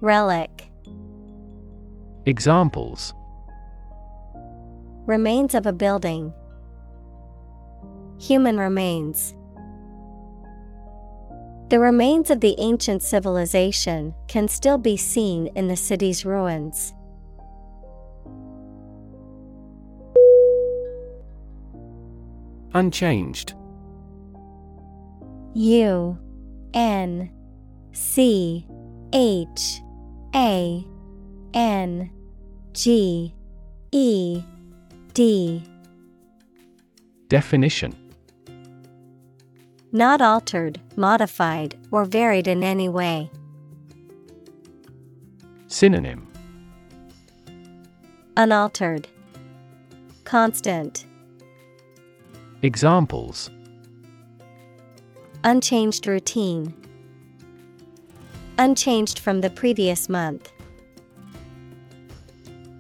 Relic, Examples. Remains of a building, Human remains. The remains of the ancient civilization can still be seen in the city's ruins. Unchanged. U N C H A N G E D. Definition Not altered, modified, or varied in any way. Synonym Unaltered. Constant. Examples Unchanged routine. Unchanged from the previous month.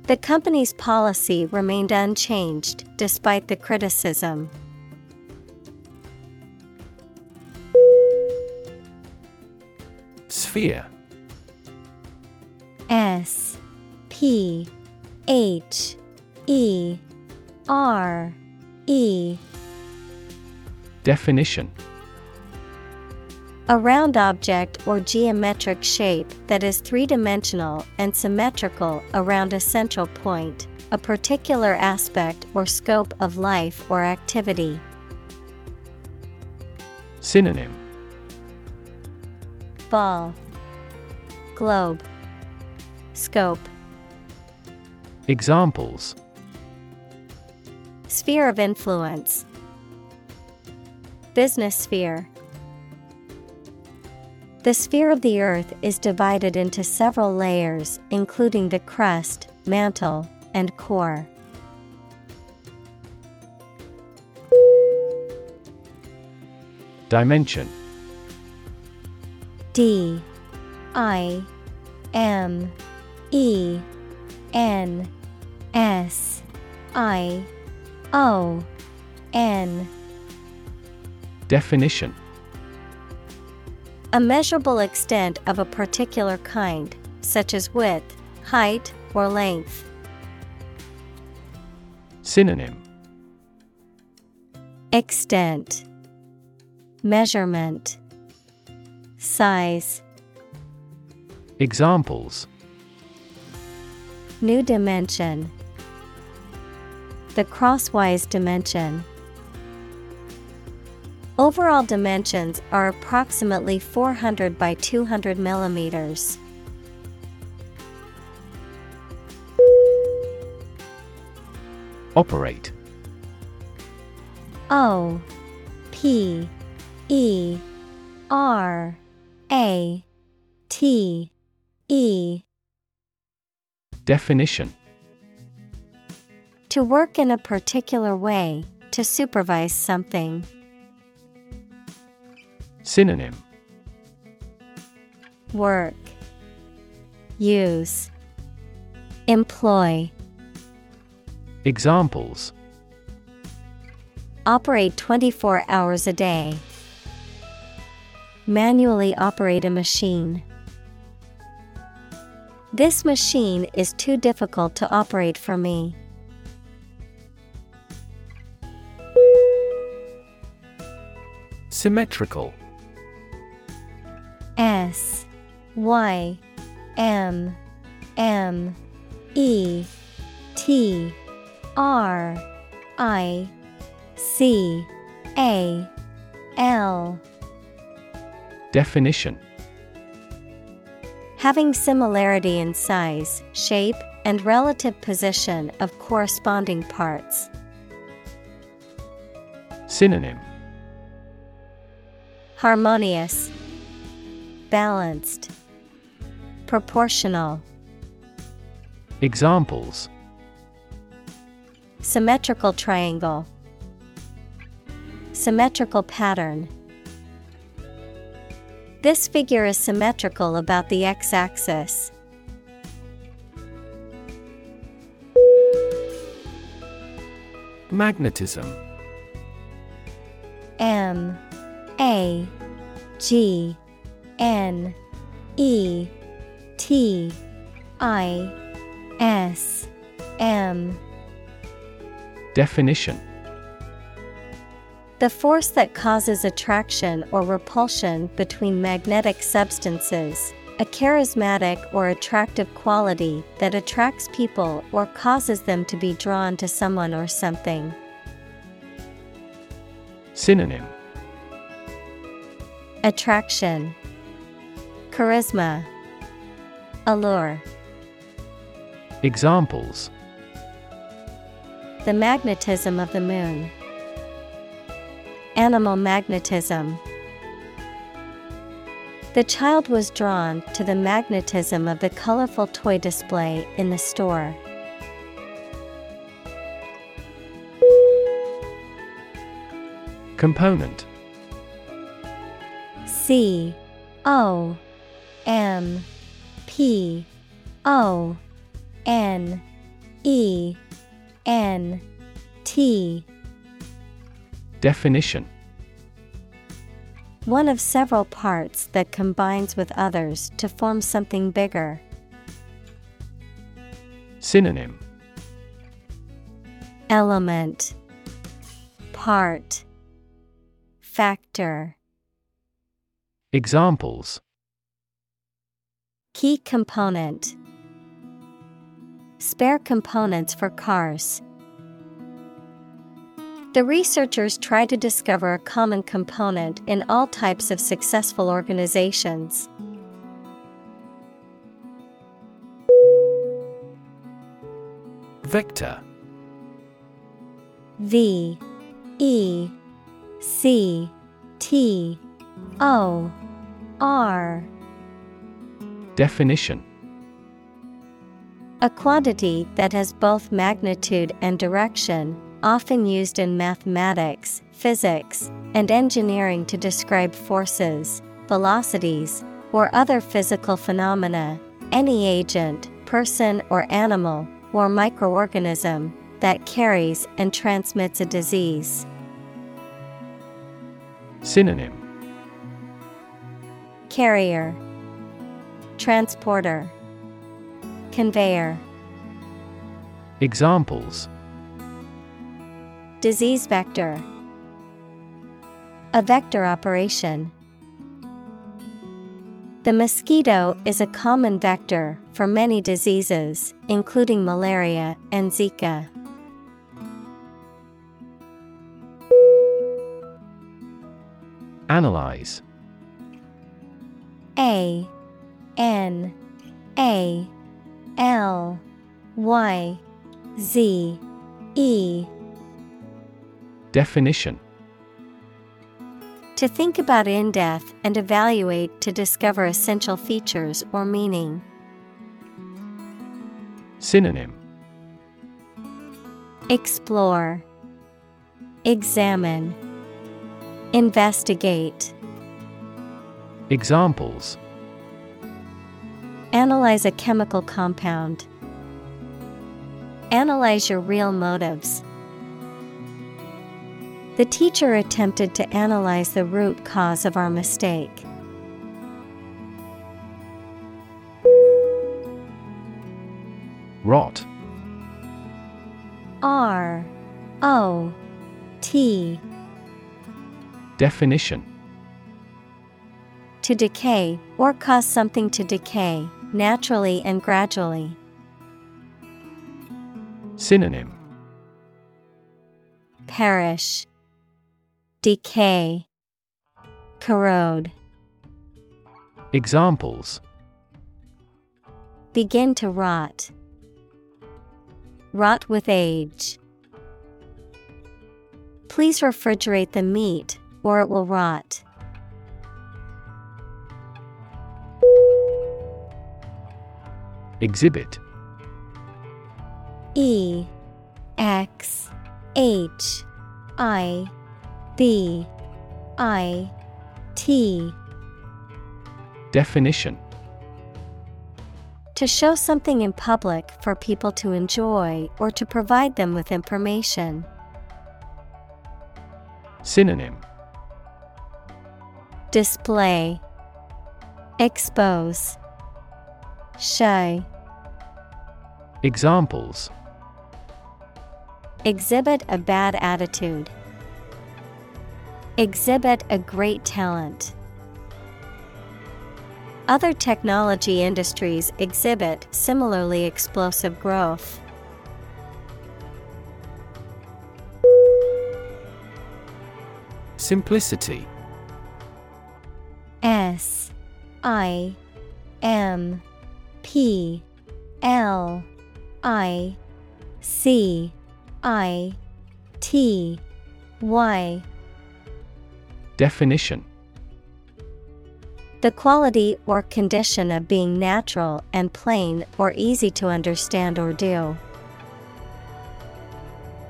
The company's policy remained unchanged despite the criticism. Sphere. S P H E R E. Definition. A round object or geometric shape that is three dimensional and symmetrical around a central point, a particular aspect or scope of life or activity. Synonym Ball, Globe, Scope, Examples. Sphere of influence, Business sphere. The sphere of the Earth is divided into several layers, including the crust, mantle, and core. Dimension D I M E N S I O N. Definition. A measurable extent of a particular kind, such as width, height, or length. Synonym. Extent. Measurement Size. Examples. New dimension. The crosswise dimension. Overall dimensions are approximately 400 by 200 millimeters. Operate. O P E R A T E. Definition. To work in a particular way, to supervise something. Synonym. Work. Use. Employ. Examples. Operate 24 hours a day. Manually operate a machine. This machine is too difficult to operate for me. Symmetrical S Y M M E T R I C A L Definition Having similarity in size, shape, and relative position of corresponding parts. Synonym Harmonious, Balanced, Proportional. Examples Symmetrical triangle. Symmetrical pattern. This figure is symmetrical about the x axis. Magnetism. M A G N E T I S M. Definition The force that causes attraction or repulsion between magnetic substances, a charismatic or attractive quality that attracts people or causes them to be drawn to someone or something. Synonym Attraction, Charisma, Allure. Examples The magnetism of the moon. Animal magnetism. The child was drawn to the magnetism of the colorful toy display in the store. Component C O M P O N E N T Definition. One of several parts that combines with others to form something bigger. Synonym. Element. Part. Factor. Examples. Key component. Spare components for cars. The researchers try to discover a common component in all types of successful organizations. Vector V E C T O R. Definition A quantity that has both magnitude and direction, often used in mathematics, physics, and engineering to describe forces, velocities, or other physical phenomena, any agent, person or animal, or microorganism that carries and transmits a disease. Synonym. Carrier, Transporter, Conveyor. Examples Disease vector, a vector operation. The mosquito is a common vector for many diseases, including malaria and Zika. Analyze A N A L Y Z E Definition To think about in depth and evaluate to discover essential features or meaning. Synonym Explore, Examine, Investigate. Examples Analyze a chemical compound. Analyze your real motives. The teacher attempted to analyze the root cause of our mistake. Rot. R O T. Definition. To decay, or cause something to decay, naturally and gradually. Synonym. Perish, Decay, Corrode. Examples Begin to rot. Rot with age. Please refrigerate the meat or it will rot. Exhibit E X H I B I T. Definition. To show something in public for people to enjoy or to provide them with information. Synonym. Display. Expose. Show. Examples. Exhibit a bad attitude. Exhibit a great talent. Other technology industries exhibit similarly explosive growth. Simplicity S I M P L I C I T Y Definition The quality or condition of being natural and plain or easy to understand or do.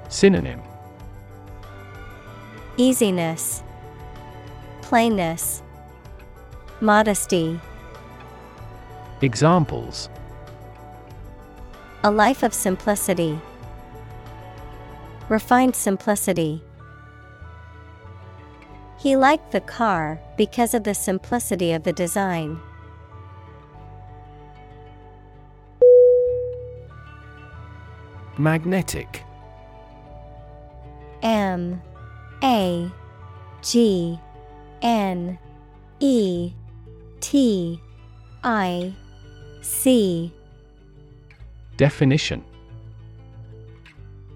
Synonym Easiness, Plainness, Modesty. Examples A life of simplicity. Refined simplicity. He liked the car because of the simplicity of the design. Magnetic. M A G N E T I C. Definition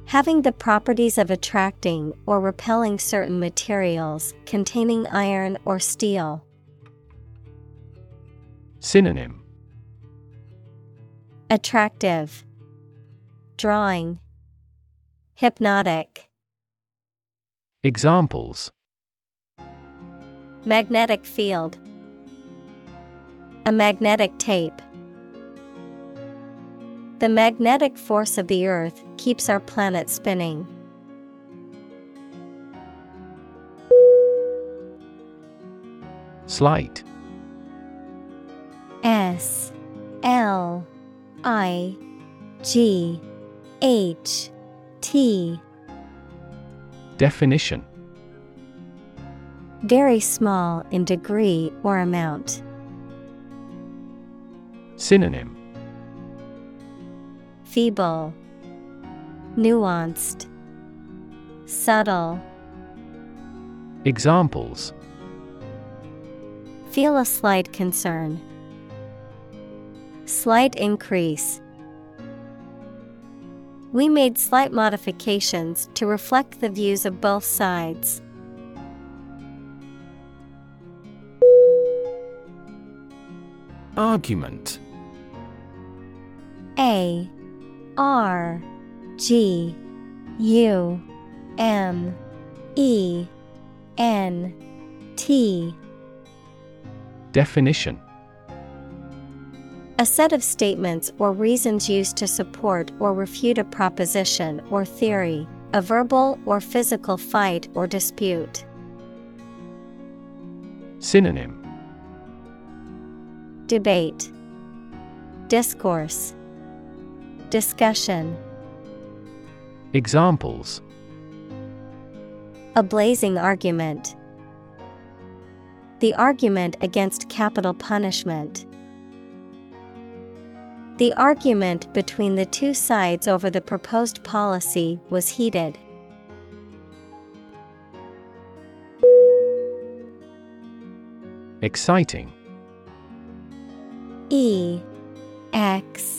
Having the properties of attracting or repelling certain materials containing iron or steel. Synonym Attractive, Drawing, Hypnotic. Examples Magnetic field. A magnetic tape. The magnetic force of the Earth keeps our planet spinning. Slight. S L I G H T Definition Very small in degree or amount. Synonym Feeble, Nuanced, Subtle. Examples Feel a slight concern. Slight increase. We made slight modifications to reflect the views of both sides. Argument A R G U M E N T. Definition. A set of statements or reasons used to support or refute a proposition or theory, a verbal or physical fight or dispute. Synonym. Debate, Discourse, Discussion. Examples A blazing argument. The argument against capital punishment. The argument between the two sides over the proposed policy was heated. Exciting E X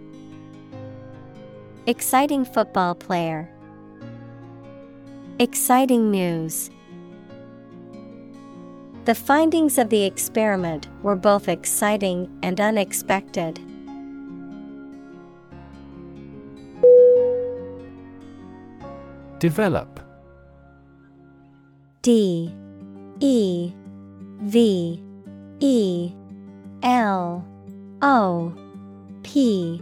Exciting football player. Exciting news. The findings of the experiment were both exciting and unexpected. Develop D E V E L O P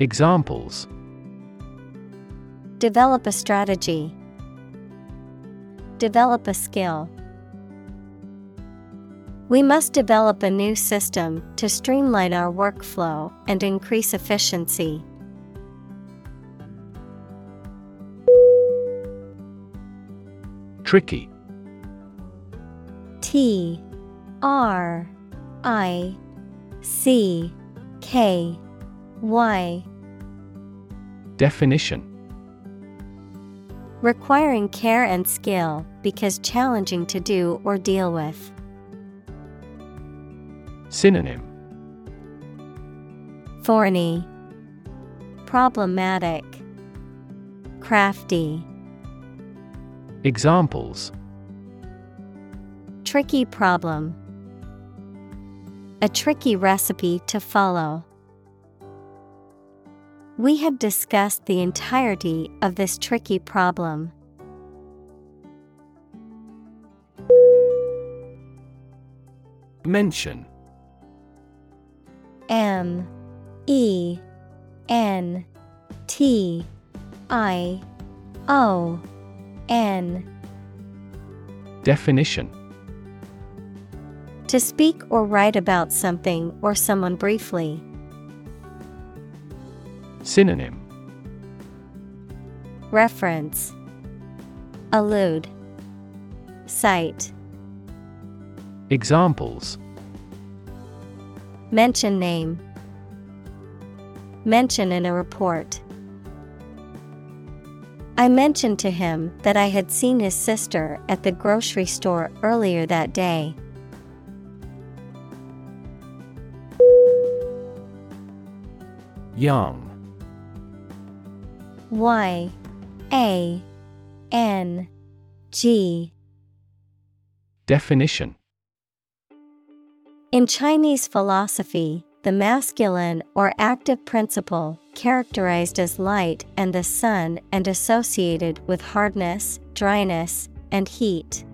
Examples Develop a strategy. Develop a skill. We must develop a new system to streamline our workflow and increase efficiency. Tricky T R I C K Y Definition Requiring care and skill because challenging to do or deal with. Synonym Thorny, Problematic, Crafty. Examples Tricky problem. A tricky recipe to follow. We have discussed the entirety of this tricky problem. Mention M E N T I O N Definition To speak or write about something or someone briefly. Synonym. Reference. Allude. Cite. Examples. Mention name. Mention in a report. I mentioned to him that I had seen his sister at the grocery store earlier that day. Young Y A N G. Definition. In Chinese philosophy, the masculine or active principle, characterized as light and the sun and associated with hardness, dryness, and heat.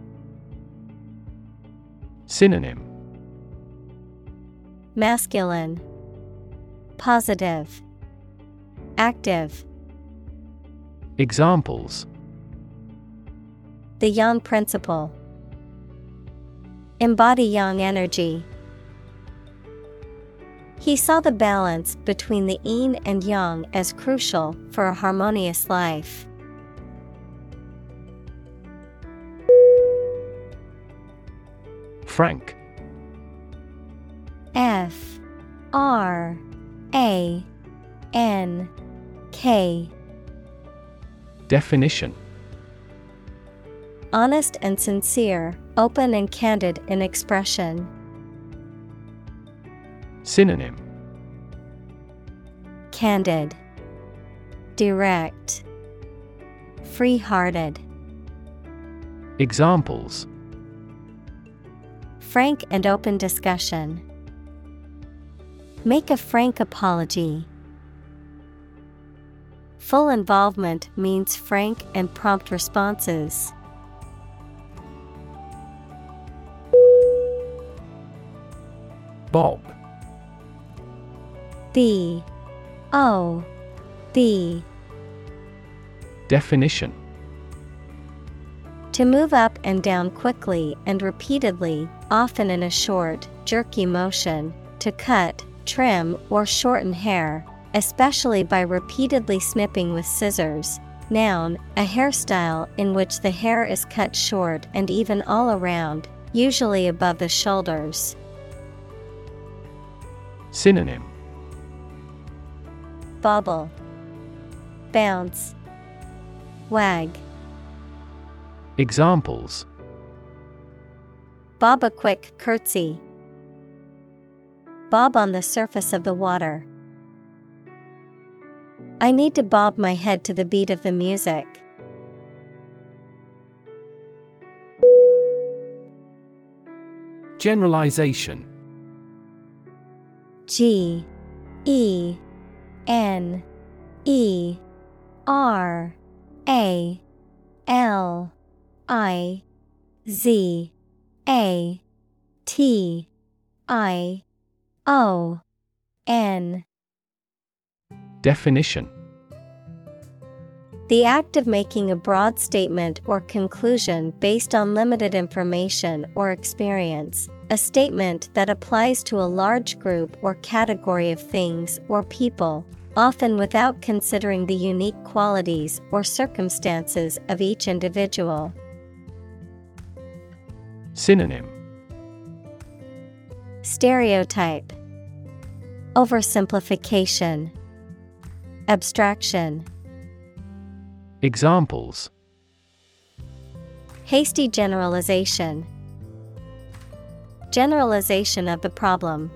Synonym. Masculine, Positive, Active. Examples The yang principle. Embody yang energy. He saw the balance between the yin and yang as crucial for a harmonious life. Frank F R A N K Definition Honest and sincere, open and candid in expression. Synonym Candid, Direct, Free hearted. Examples Frank and open discussion. Make a frank apology. Full involvement means frank and prompt responses. Bob. B O. B Definition. To move up and down quickly and repeatedly, often in a short, jerky motion, to cut, trim, or shorten hair, especially by repeatedly snipping with scissors. Noun, a hairstyle in which the hair is cut short and even all around, usually above the shoulders. Synonym Bobble, Bounce, Wag. Examples Bob a quick curtsy. Bob on the surface of the water. I need to bob my head to the beat of the music. Generalization G E N E R A L I Z A T I O N Definition. The act of making a broad statement or conclusion based on limited information or experience, a statement that applies to a large group or category of things or people, often without considering the unique qualities or circumstances of each individual. Synonym. Stereotype. Oversimplification Abstraction Examples Hasty generalization Generalization of the problem.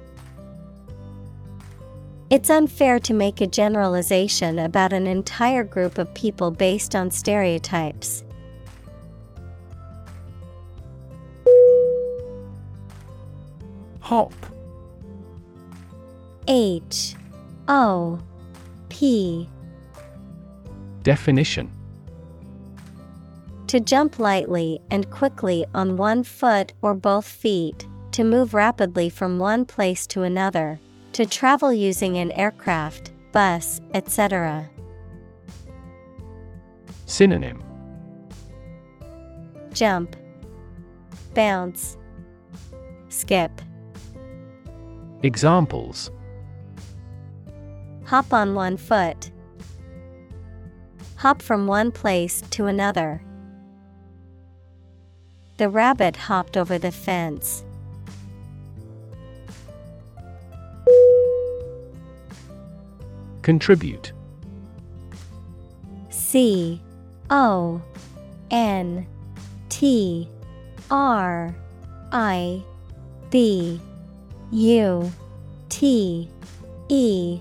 It's unfair to make a generalization about an entire group of people based on stereotypes. Hop H O P Definition. To jump lightly and quickly on one foot or both feet, to move rapidly from one place to another, to travel using an aircraft, bus, etc. Synonym. Jump, Bounce, Skip. Examples Hop on one foot. Hop from one place to another. The rabbit hopped over the fence. Contribute. C O N T R I B U T E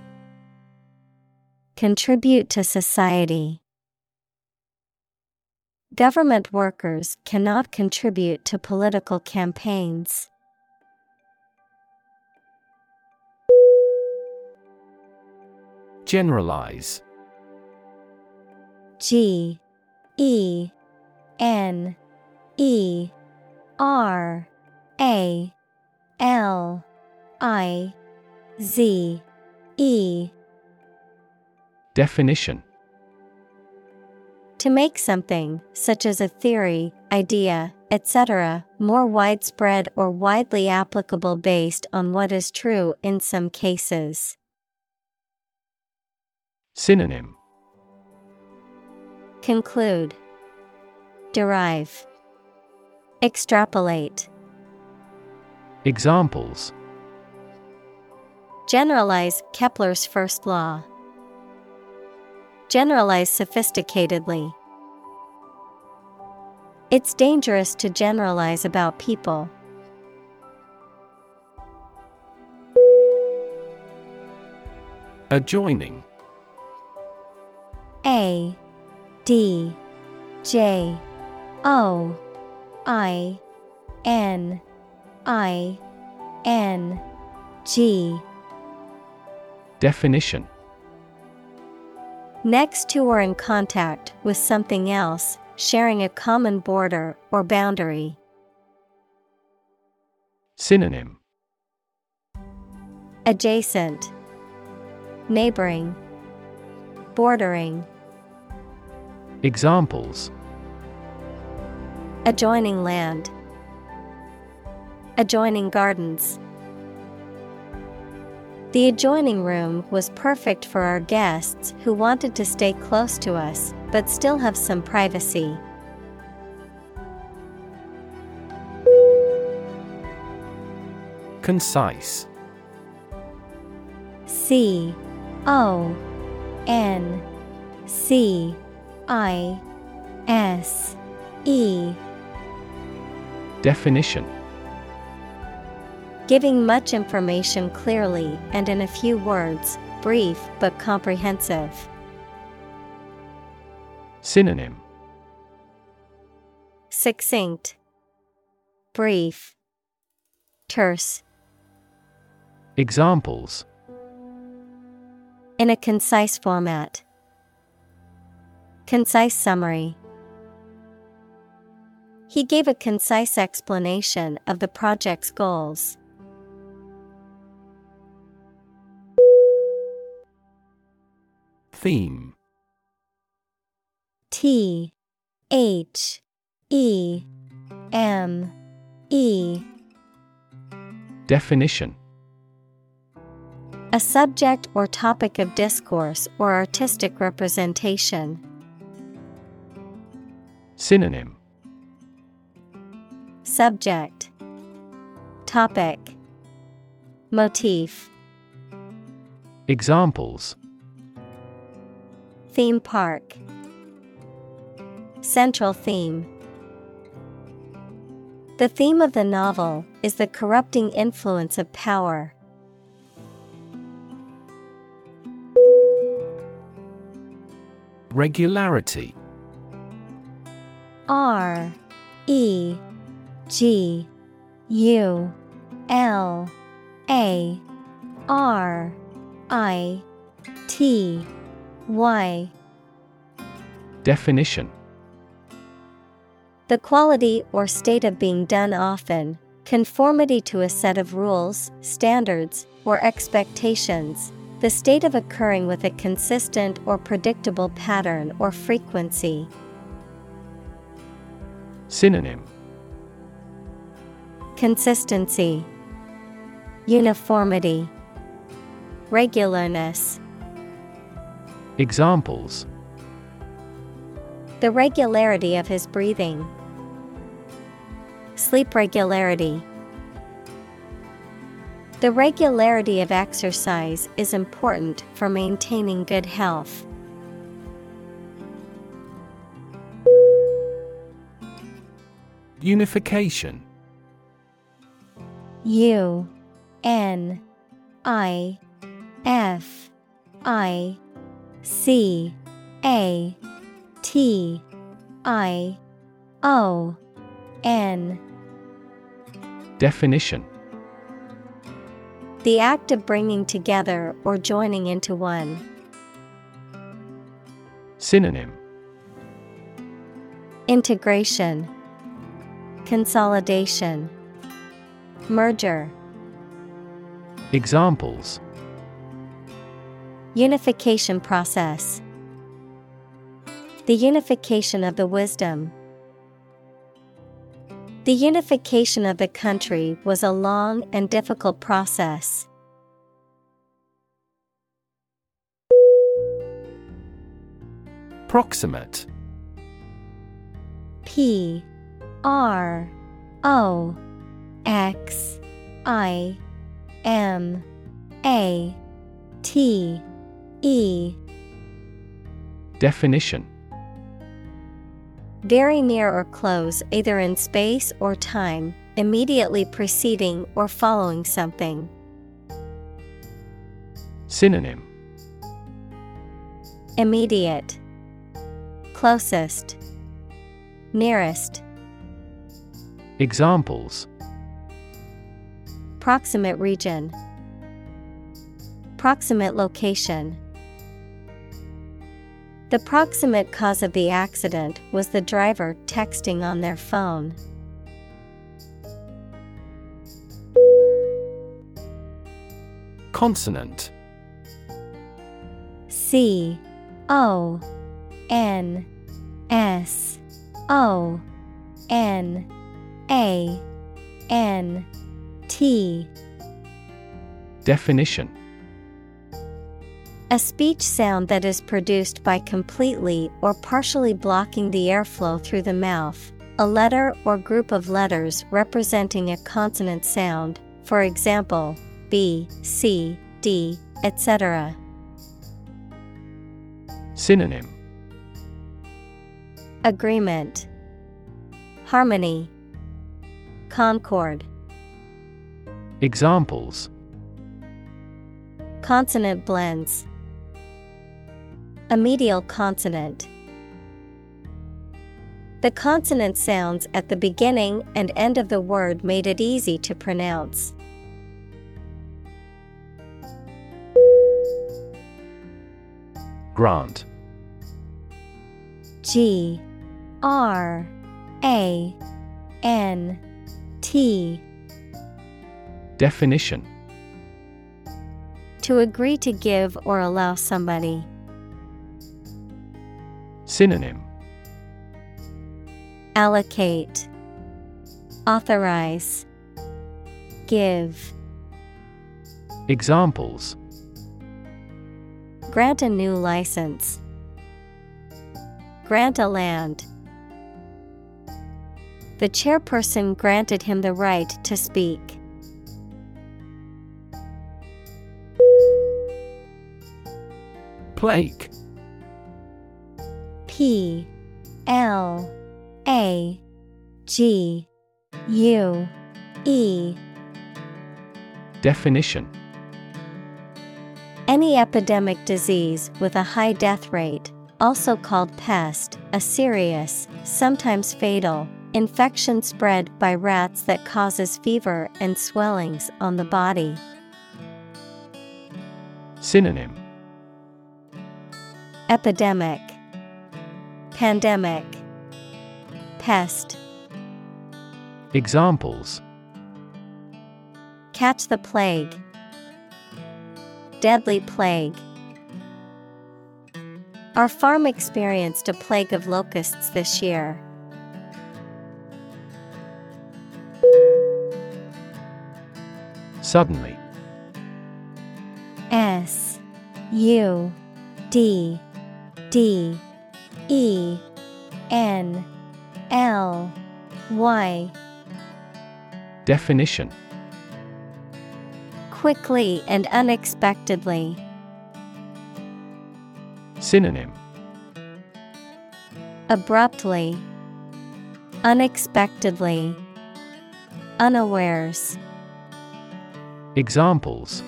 Contribute to society. Government workers cannot contribute to political campaigns. Generalize G E N E R A L I Z E Definition To make something, such as a theory, idea, etc., more widespread or widely applicable based on what is true in some cases. Synonym Conclude, Derive, Extrapolate. Examples Generalize Kepler's first law. Generalize sophisticatedly. It's dangerous to generalize about people. Adjoining A D J O I N I N G Definition Next to or in contact with something else, sharing a common border or boundary. Synonym. Adjacent, Neighboring, Bordering, Examples. Adjoining land, Adjoining gardens. The adjoining room was perfect for our guests who wanted to stay close to us but still have some privacy. Concise. C O N C I S E. Definition Giving much information clearly and in a few words, brief but comprehensive. Synonym Succinct, Brief, Terse. Examples In a concise format. Concise summary. He gave a concise explanation of the project's goals. Theme. T H E M E. Definition. A subject or topic of discourse or artistic representation. Synonym. Subject. Topic. Motif. Examples Theme park. Central theme. The theme of the novel is the corrupting influence of power. Regularity. R E G U L A R I T Why? Definition The quality or state of being done often, conformity to a set of rules, standards, or expectations, the state of occurring with a consistent or predictable pattern or frequency. Synonym Consistency, Uniformity, Regularness. Examples The regularity of his breathing, Sleep regularity. The regularity of exercise is important for maintaining good health. Unification U N I F I C A T I O N Definition. The act of bringing together or joining into one. Synonym. Integration, Consolidation, Merger. Examples Unification process. The unification of the wisdom. The unification of the country was a long and difficult process. Proximate P R O X I M A T E. Definition. Very near or close, either in space or time, immediately preceding or following something. Synonym. Immediate, Closest, Nearest, Examples. Proximate region, Proximate location. The proximate cause of the accident was the driver texting on their phone. Consonant. C O N S O N A N T. Definition A speech sound that is produced by completely or partially blocking the airflow through the mouth, a letter or group of letters representing a consonant sound, for example, B, C, D, etc. Synonym Agreement, Harmony, Concord. Examples Consonant blends. A medial consonant. The consonant sounds at the beginning and end of the word made it easy to pronounce. Grant G R A N T Definition To agree to give or allow somebody. Synonym Allocate, Authorize, Give. Examples Grant a new license. Grant a land. The chairperson granted him the right to speak. Plague P L A G U E. Definition. Any epidemic disease with a high death rate, also called pest, a serious, sometimes fatal, infection spread by rats that causes fever and swellings on the body. Synonym. Epidemic, Pandemic, Pest. Examples Catch the plague, Deadly plague. Our farm experienced a plague of locusts this year. Suddenly. S U D D E N L Y Definition Quickly and unexpectedly. Synonym Abruptly, Unexpectedly, Unawares. Examples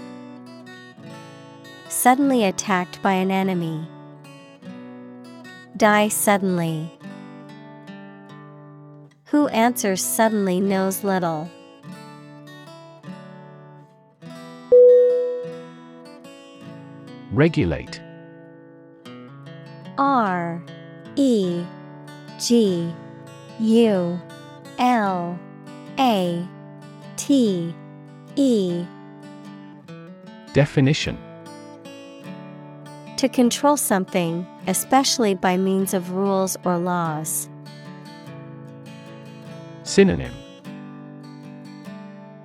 Suddenly attacked by an enemy. Die suddenly. Who answers suddenly knows little. Regulate R E G U L A T E Definition To control something, especially by means of rules or laws. Synonym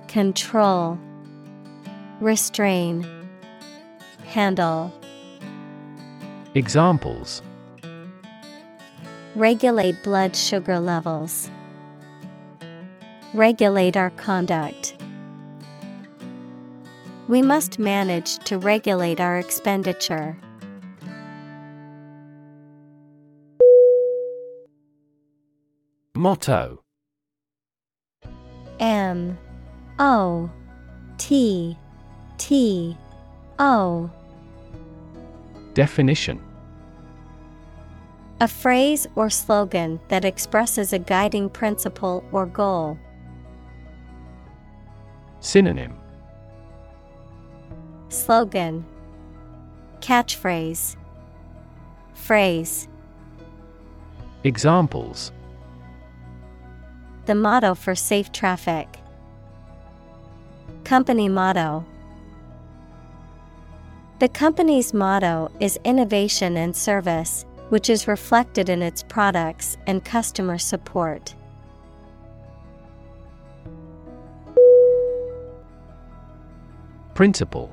Control Restrain Handle Examples Regulate blood sugar levels. Regulate our conduct. We must manage to regulate our expenditure. Motto. M O T T O. Definition. A phrase or slogan that expresses a guiding principle or goal. Synonym. Slogan. Catchphrase. Phrase. Examples The motto for safe traffic. Company motto The company's motto is innovation and service, which is reflected in its products and customer support. Principle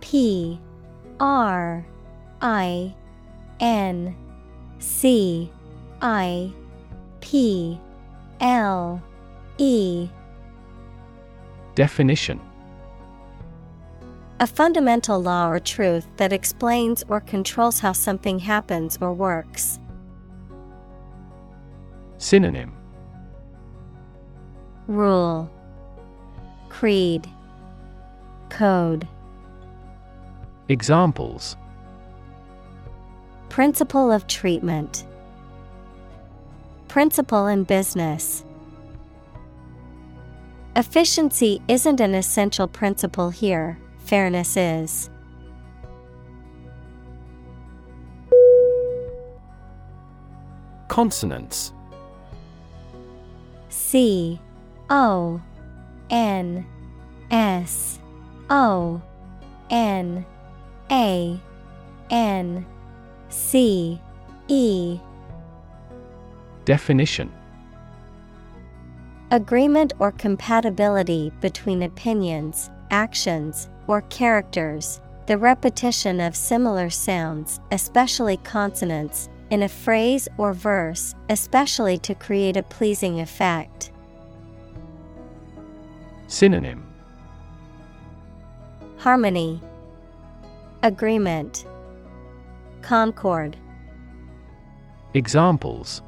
P R I N C I P L E. Definition. A fundamental law or truth that explains or controls how something happens or works. Synonym. Rule. Creed. Code. Examples. Principle of treatment Principle in business. Efficiency isn't an essential principle here, fairness is. Consonance. C O N S O N A N C E Definition. Agreement or compatibility between opinions, actions, or characters, the repetition of similar sounds, especially consonants, in a phrase or verse, especially to create a pleasing effect. Synonym. Harmony, Agreement, Concord. Examples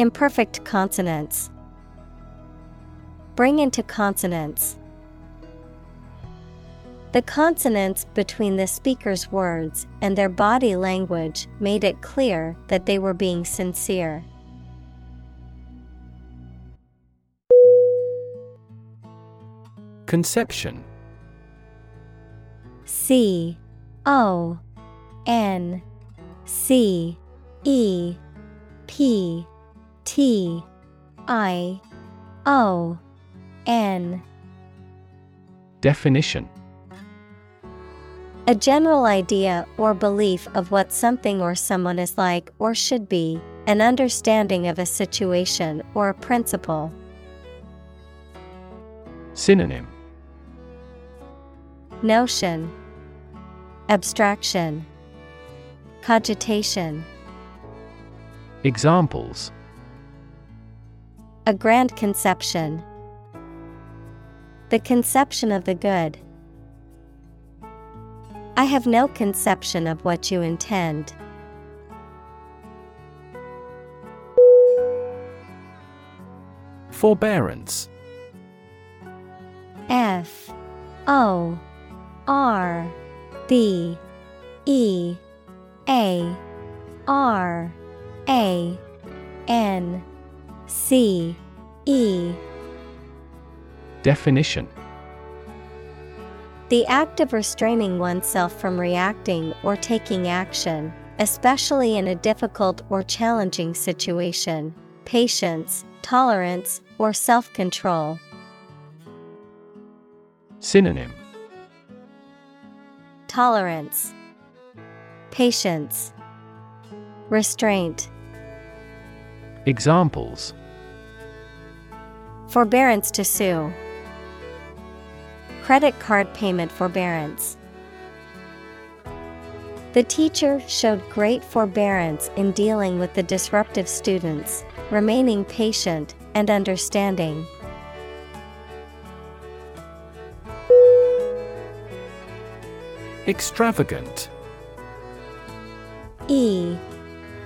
Imperfect consonance. Bring into consonance. The consonance between the speaker's words and their body language made it clear that they were being sincere. Conception C O N C E P T I O N. Definition. A general idea or belief of what something or someone is like or should be, an understanding of a situation or a principle. Synonym. Notion. Abstraction. Cogitation. Examples A grand conception. The conception of the good. I have no conception of what you intend. Forbearance. F. O. R. B. E. A. R. A. N C E. Definition. The act of restraining oneself from reacting or taking action, especially in a difficult or challenging situation, patience, tolerance, or self control. Synonym. Tolerance, Patience, Restraint. Examples Forbearance to sue. Credit card payment forbearance. The teacher showed great forbearance in dealing with the disruptive students, remaining patient and understanding. Extravagant E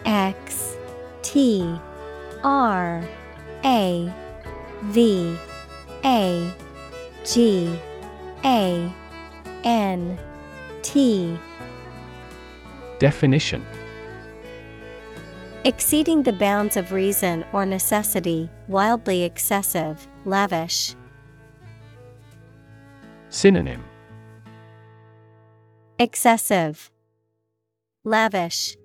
X T R A V A G A N T. Definition. Exceeding the bounds of reason or necessity, wildly excessive, lavish. Synonym. Excessive, Lavish,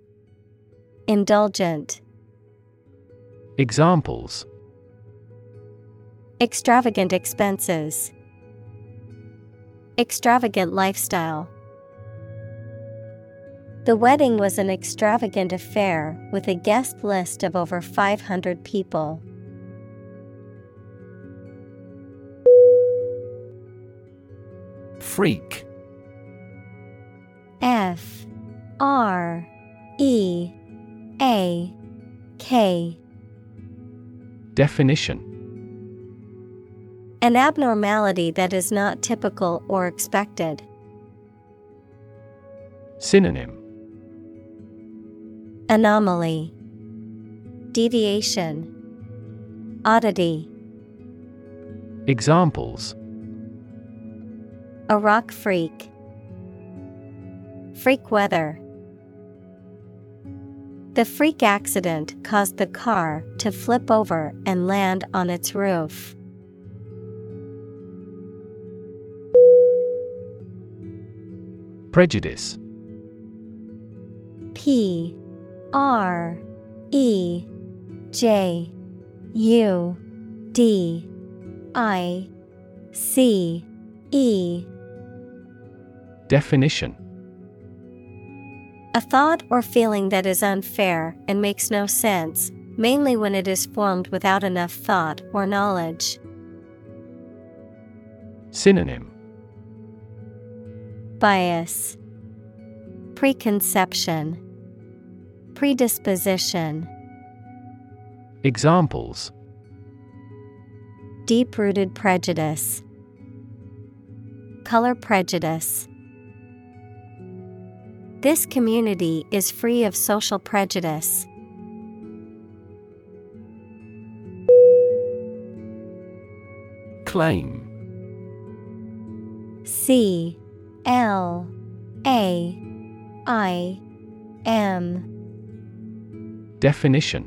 Indulgent, Examples Extravagant expenses, Extravagant lifestyle. The wedding was an extravagant affair with a guest list of over 500 people. Freak. F. R. E. A. K. Definition An abnormality that is not typical or expected. Synonym. Anomaly. Deviation. Oddity. Examples. A rock freak. Freak weather. The freak accident caused the car to flip over and land on its roof. Prejudice. P R E J U D I C E. Definition. A thought or feeling that is unfair and makes no sense, mainly when it is formed without enough thought or knowledge. Synonym Bias Preconception Predisposition. Examples. Deep rooted prejudice. Color prejudice. This community is free of social prejudice. Claim. C L A I M Definition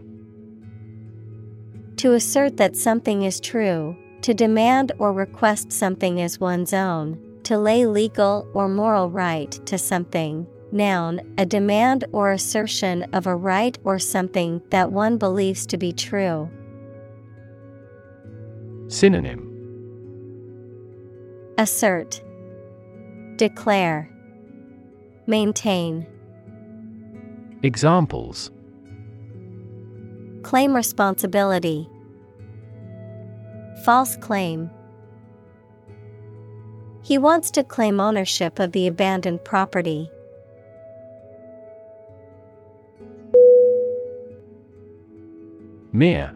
To assert that something is true, to demand or request something as one's own, to To lay legal or moral right to something. Noun, a demand or assertion of a right or something that one believes to be true. Synonym Assert, Declare, Maintain. Examples Claim responsibility. False claim. He wants to claim ownership of the abandoned property. Mere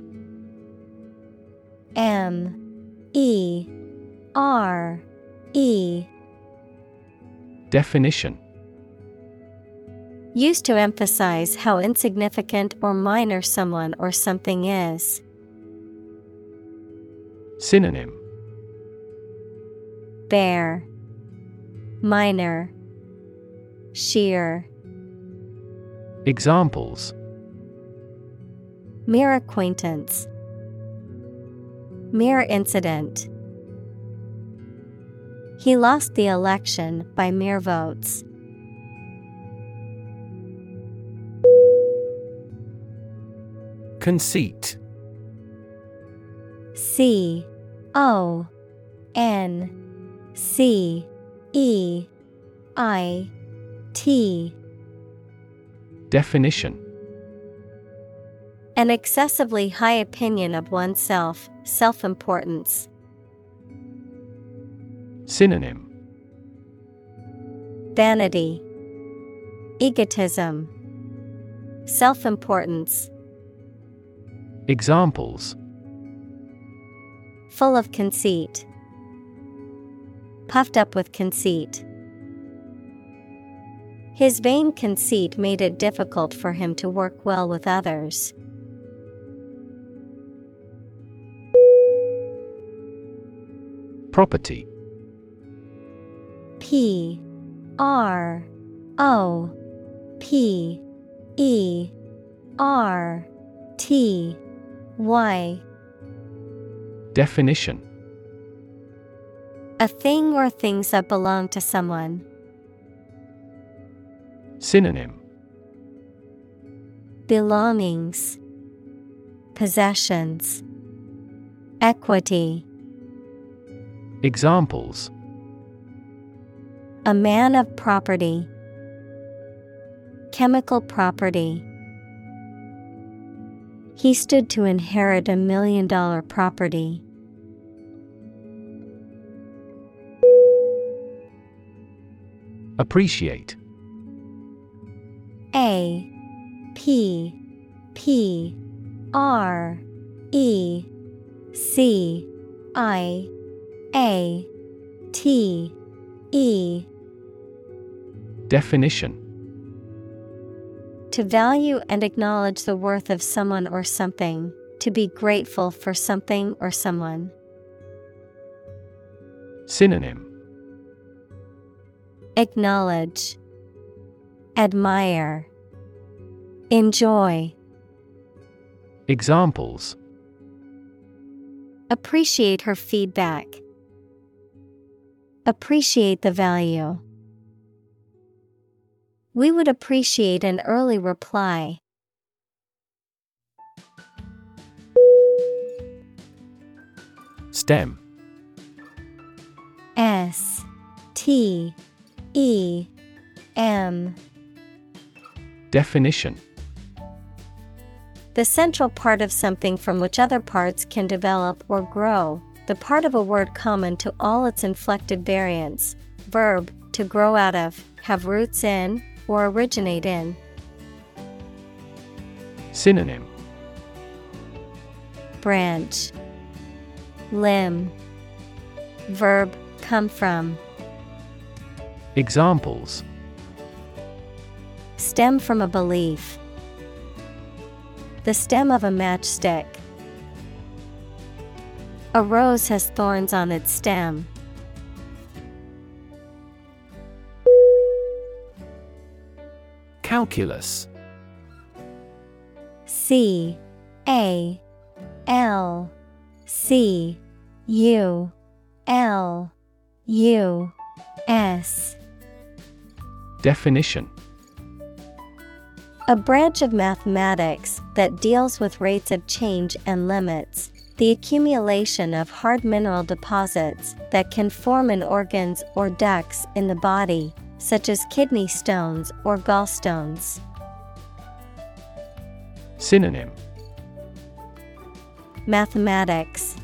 M E R E Definition Used to emphasize how insignificant or minor someone or something is. Synonym Bare, Minor, Sheer. Examples Mere acquaintance. Mere incident. He lost the election by mere votes. Conceit C O N C E I T Definition An excessively high opinion of oneself, self importance. Synonym Vanity, Egotism, Self importance. Examples Full of conceit. Puffed up with conceit. His vain conceit made it difficult for him to work well with others. Property P R O P E R T Y Definition. A thing or things that belong to someone. Synonym. Belongings, Possessions, Equity. Examples A man of property, Chemical property. He stood to inherit a million dollar property. Appreciate. A. P. P. R. E. C. I. A. T. E Definition To value and acknowledge the worth of someone or something, to be grateful for something or someone. Synonym Acknowledge, Admire, Enjoy. Examples Appreciate her feedback. Appreciate the value. We would appreciate an early reply. STEM S T E M Definition The central part of something from which other parts can develop or grow, the part of a word common to all its inflected variants. Verb, to grow out of, have roots in, or originate in. Synonym Branch, Limb, Verb, come from. Examples Stem from a belief. The stem of a matchstick. A rose has thorns on its stem. Calculus. C A L C U L U S. Definition. A branch of mathematics that deals with rates of change and limits, the accumulation of hard mineral deposits that can form in organs or ducts in the body, such as kidney stones or gallstones. Synonym. Mathematics.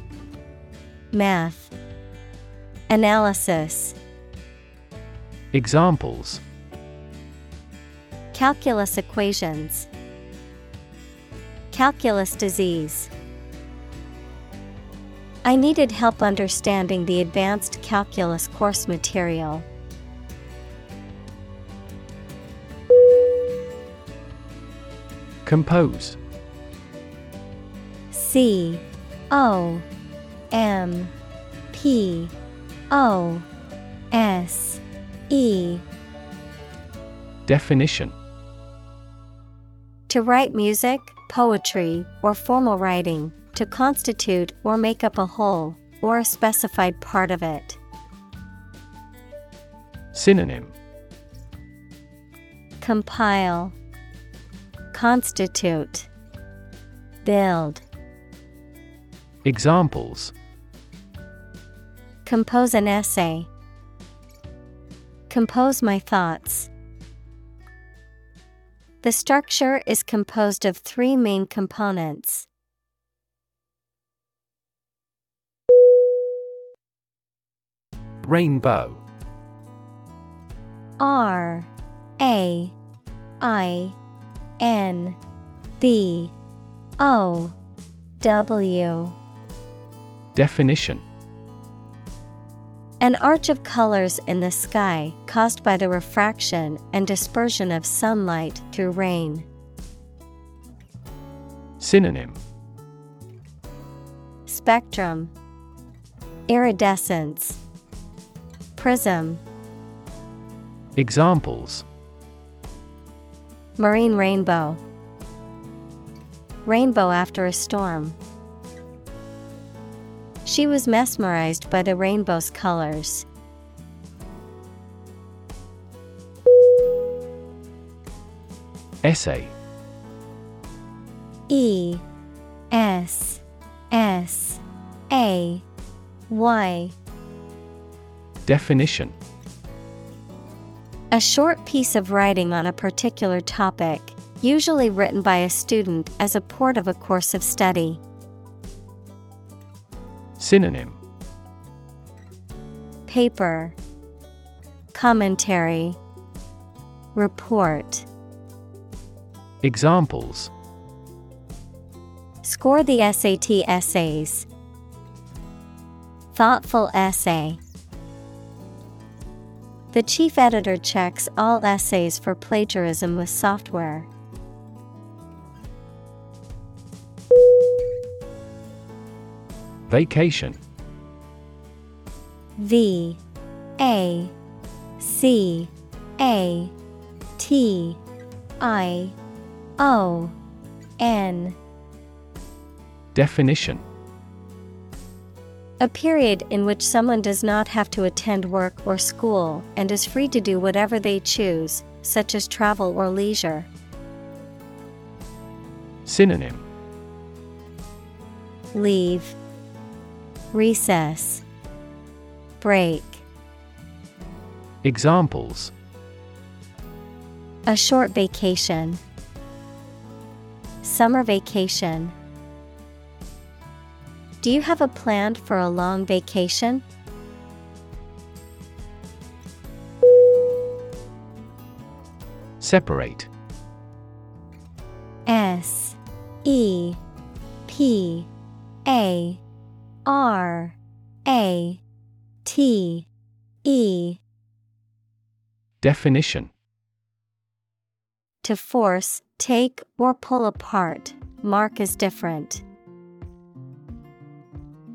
Math. Analysis. Examples. Calculus equations. Calculus disease. I needed help understanding the advanced calculus course material. Compose. C O M P O S E. Definition. To write music, poetry, or formal writing, to constitute or make up a whole, or a specified part of it. Synonym. Compile Constitute Build Examples Compose an essay. Compose my thoughts. The structure is composed of three main components. Rainbow R A I N B O W. Definition. An arch of colors in the sky caused by the refraction and dispersion of sunlight through rain. Synonym. Spectrum. Iridescence. Prism. Examples Marine rainbow Rainbow after a storm. She was mesmerized by the rainbow's colors. Essay E S S A Y Definition A short piece of writing on a particular topic, usually written by a student as a part of a course of study. Synonym Paper Commentary Report Examples Score the SAT essays. Thoughtful essay. The chief editor checks all essays for plagiarism with software. Vacation. V A C A T I O N. Definition A period in which someone does not have to attend work or school and is free to do whatever they choose, such as travel or leisure. Synonym. Leave. Recess. Break. Examples. A short vacation. Summer vacation Do you have a plan for a long vacation? Separate S E P A R A T E Definition To force, take, or pull apart, mark as different.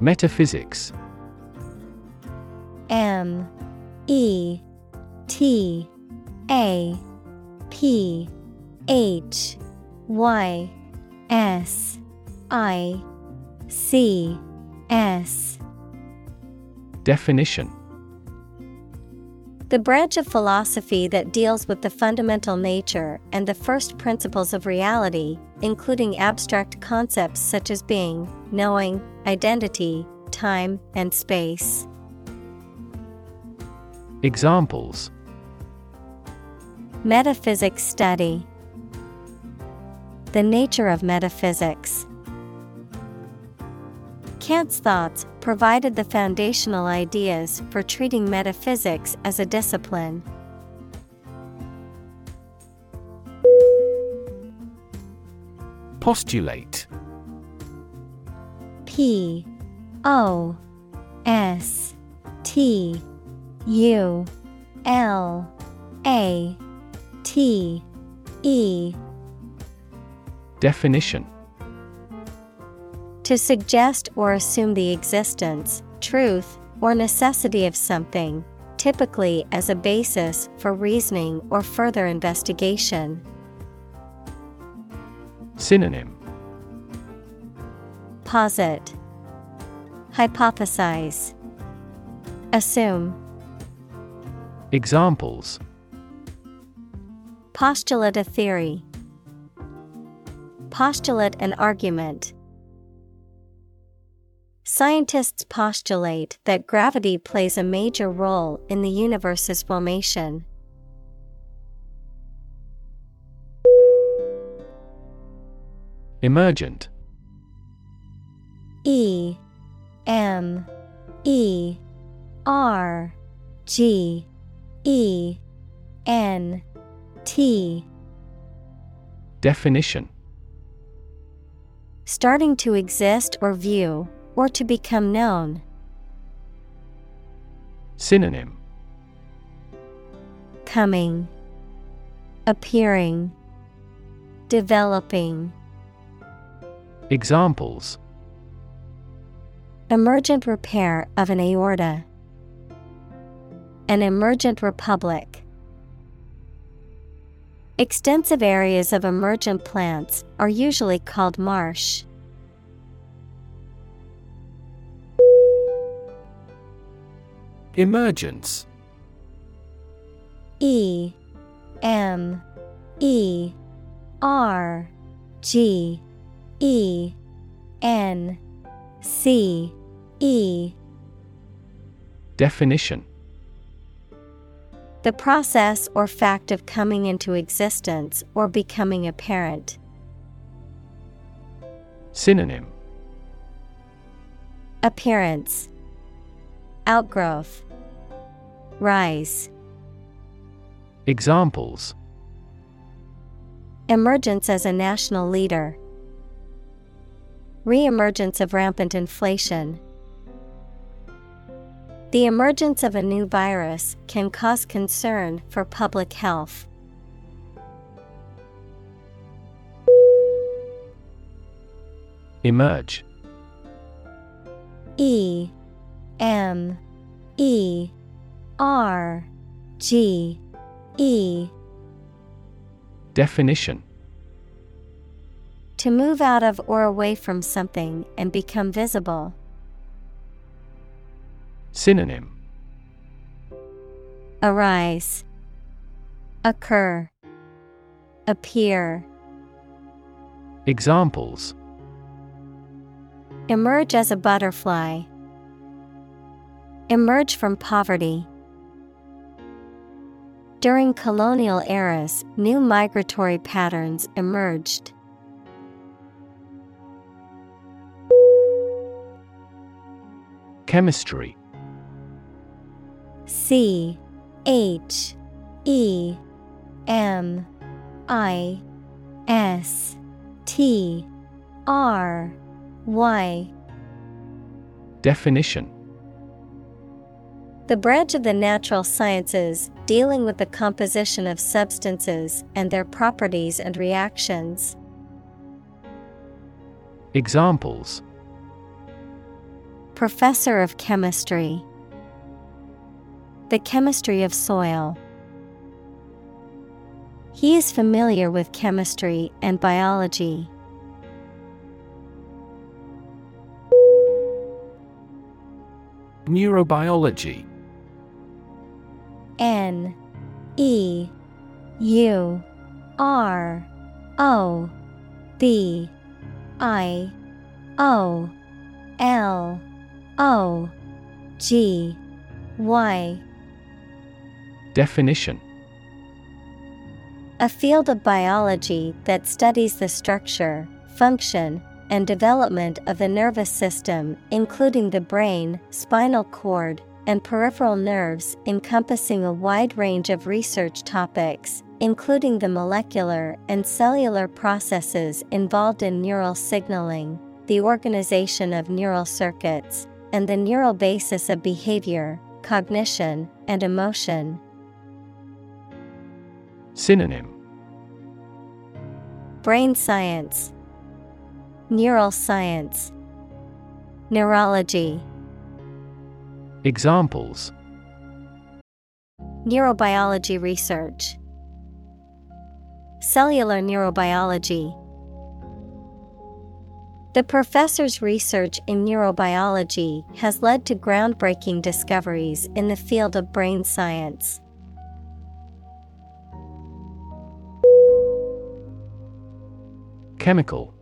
Metaphysics. M E T A P H Y S I C S. Definition The branch of philosophy that deals with the fundamental nature and the first principles of reality, including abstract concepts such as being, knowing, identity, time, and space. Examples Metaphysics study The nature of metaphysics. Kant's thoughts provided the foundational ideas for treating metaphysics as a discipline. Postulate. P O S T U L A T E. Definition To suggest or assume the existence, truth, or necessity of something, typically as a basis for reasoning or further investigation. Synonym Posit Hypothesize Assume Examples Postulate a theory. Postulate an argument. Scientists postulate that gravity plays a major role in the universe's formation. Emergent. E M E R G E N T. Definition. Starting to exist or view, or to become known. Synonym Coming, Appearing, Developing. Examples Emergent repair of an aorta. An emergent republic. Extensive areas of emergent plants are usually called marsh. Emergence. E M E R G E N C E. Definition. The process or fact of coming into existence or becoming apparent. Synonym. Appearance Outgrowth Rise Examples Emergence as a national leader. Reemergence of rampant inflation. The emergence of a new virus can cause concern for public health. Emerge E M E R G E Definition To move out of or away from something and become visible. Synonym Arise, Occur, Appear. Examples Emerge as a butterfly. Emerge from poverty. During colonial eras, new migratory patterns emerged. Chemistry C H E M I S T R Y Definition The branch of the natural sciences dealing with the composition of substances and their properties and reactions. Examples Professor of Chemistry The chemistry of soil. He is familiar with chemistry and biology. Neurobiology N E U R O B I O L O G Y. Definition. A field of biology that studies the structure, function, and development of the nervous system, including the brain, spinal cord, and peripheral nerves, encompassing a wide range of research topics, including the molecular and cellular processes involved in neural signaling, the organization of neural circuits, and the neural basis of behavior, cognition, and emotion. Synonym Brain science, Neural science, Neurology. Examples Neurobiology research, Cellular neurobiology. The professor's research in neurobiology has led to groundbreaking discoveries in the field of brain science. Chemical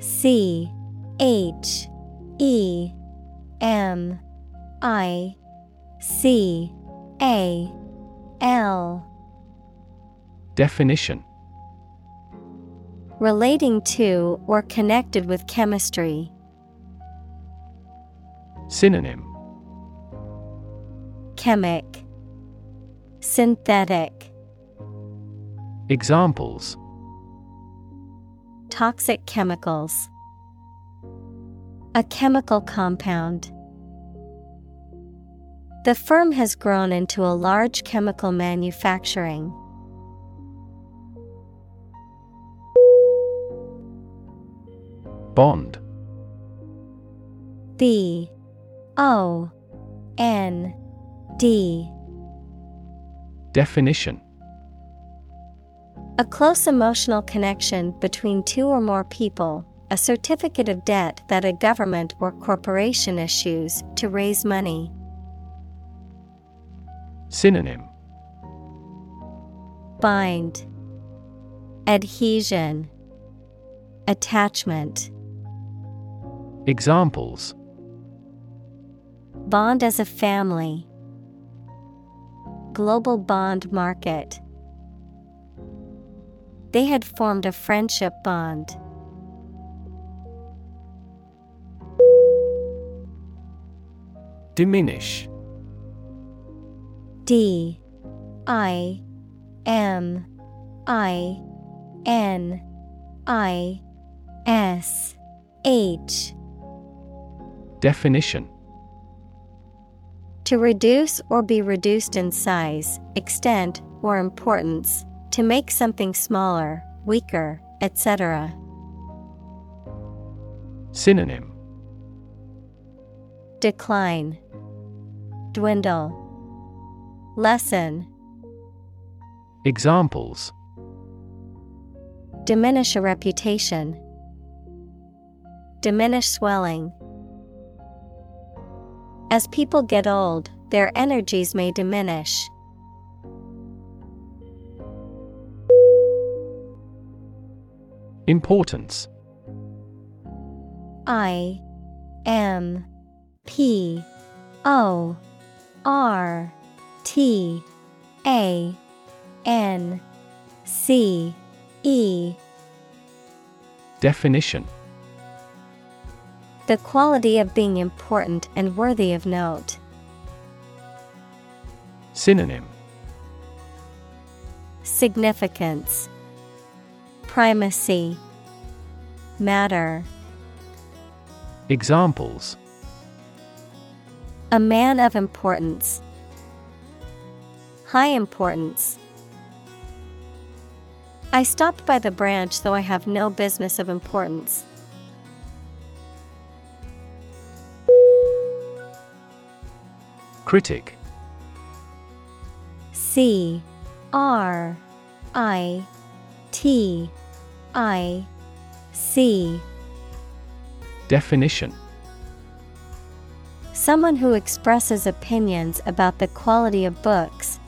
C H E M I C A L Definition Relating to or connected with chemistry. Synonym Chemic Synthetic Examples Toxic chemicals. A chemical compound. The firm has grown into a large chemical manufacturing. Bond. B. O. N. D. Definition. A close emotional connection between two or more people, a certificate of debt that a government or corporation issues to raise money. Synonym Bind Adhesion Attachment Examples Bond as a family. Global bond market. They had formed a friendship bond. Diminish D. I. M. I. N. I. S. H. Definition. To reduce or be reduced in size, extent, or importance, to make something smaller, weaker, etc. Synonym. Decline, Dwindle, Lessen, Examples. Diminish a reputation, Diminish swelling. As people get old, their energies may diminish. Importance. I M P O R T A N C E. Definition. The quality of being important and worthy of note. Synonym. Significance. Primacy. Matter. Examples. A man of importance. High importance. I stopped by the branch though I have no business of importance. Critic. C. R. I. T. I. C. Definition. Someone who expresses opinions about the quality of books,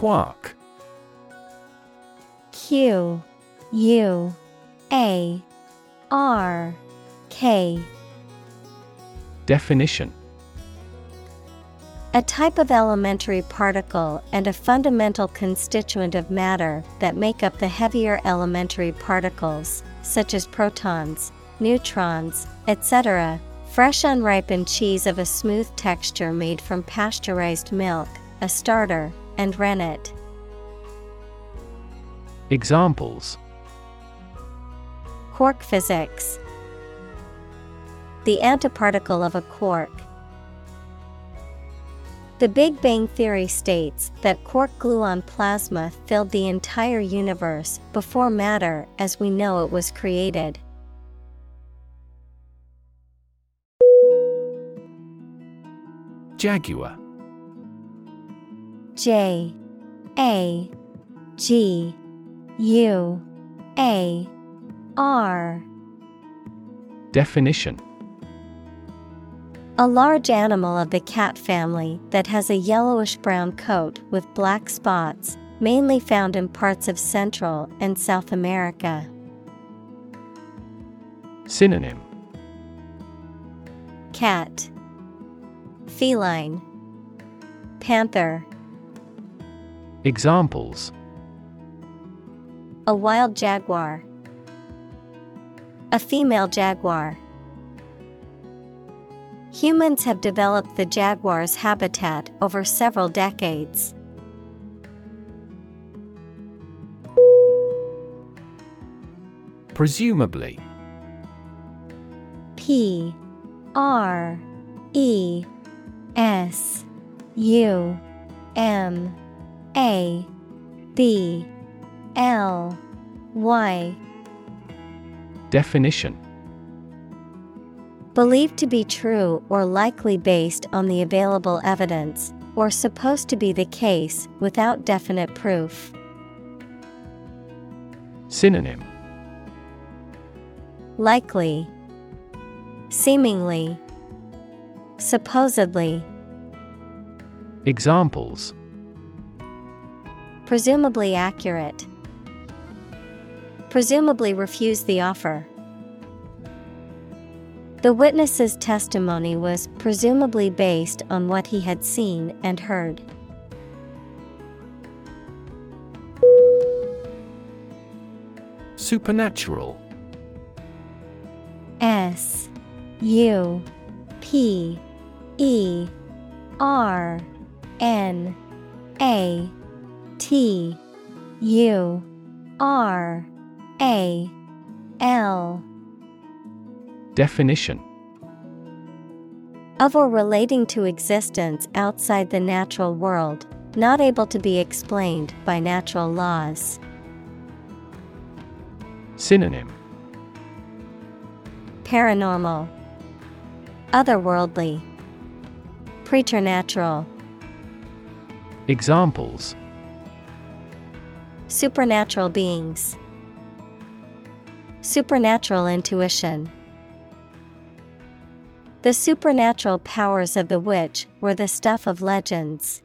Quark Q U A R K. Definition. A type of elementary particle and a fundamental constituent of matter that make up the heavier elementary particles, such as protons, neutrons, etc. Fresh unripened cheese of a smooth texture made from pasteurized milk, a starter, and rennet. Examples Quark physics The antiparticle of a quark. The Big Bang Theory states that quark gluon plasma filled the entire universe before matter as we know it was created. Jaguar J A G U A R. Definition. A large animal of the cat family that has a yellowish brown coat with black spots, mainly found in parts of Central and South America. Synonym. Cat. Feline. Panther Examples. A wild jaguar. A female jaguar. Humans have developed the jaguar's habitat over several decades. Presumably. P. R. E. S. U. M A B L Y. Definition. Believed to be true or likely based on the available evidence, or supposed to be the case without definite proof. Synonym. Likely, Seemingly, Supposedly, Examples Presumably accurate. Presumably refuse the offer. The witness's testimony was presumably based on what he had seen and heard. Supernatural S U P E R N A T U R A L. Definition. Of or relating to existence outside the natural world, not able to be explained by natural laws. Synonym. Paranormal, Otherworldly, Preternatural, Examples Supernatural beings, Supernatural intuition. The supernatural powers of the witch were the stuff of legends.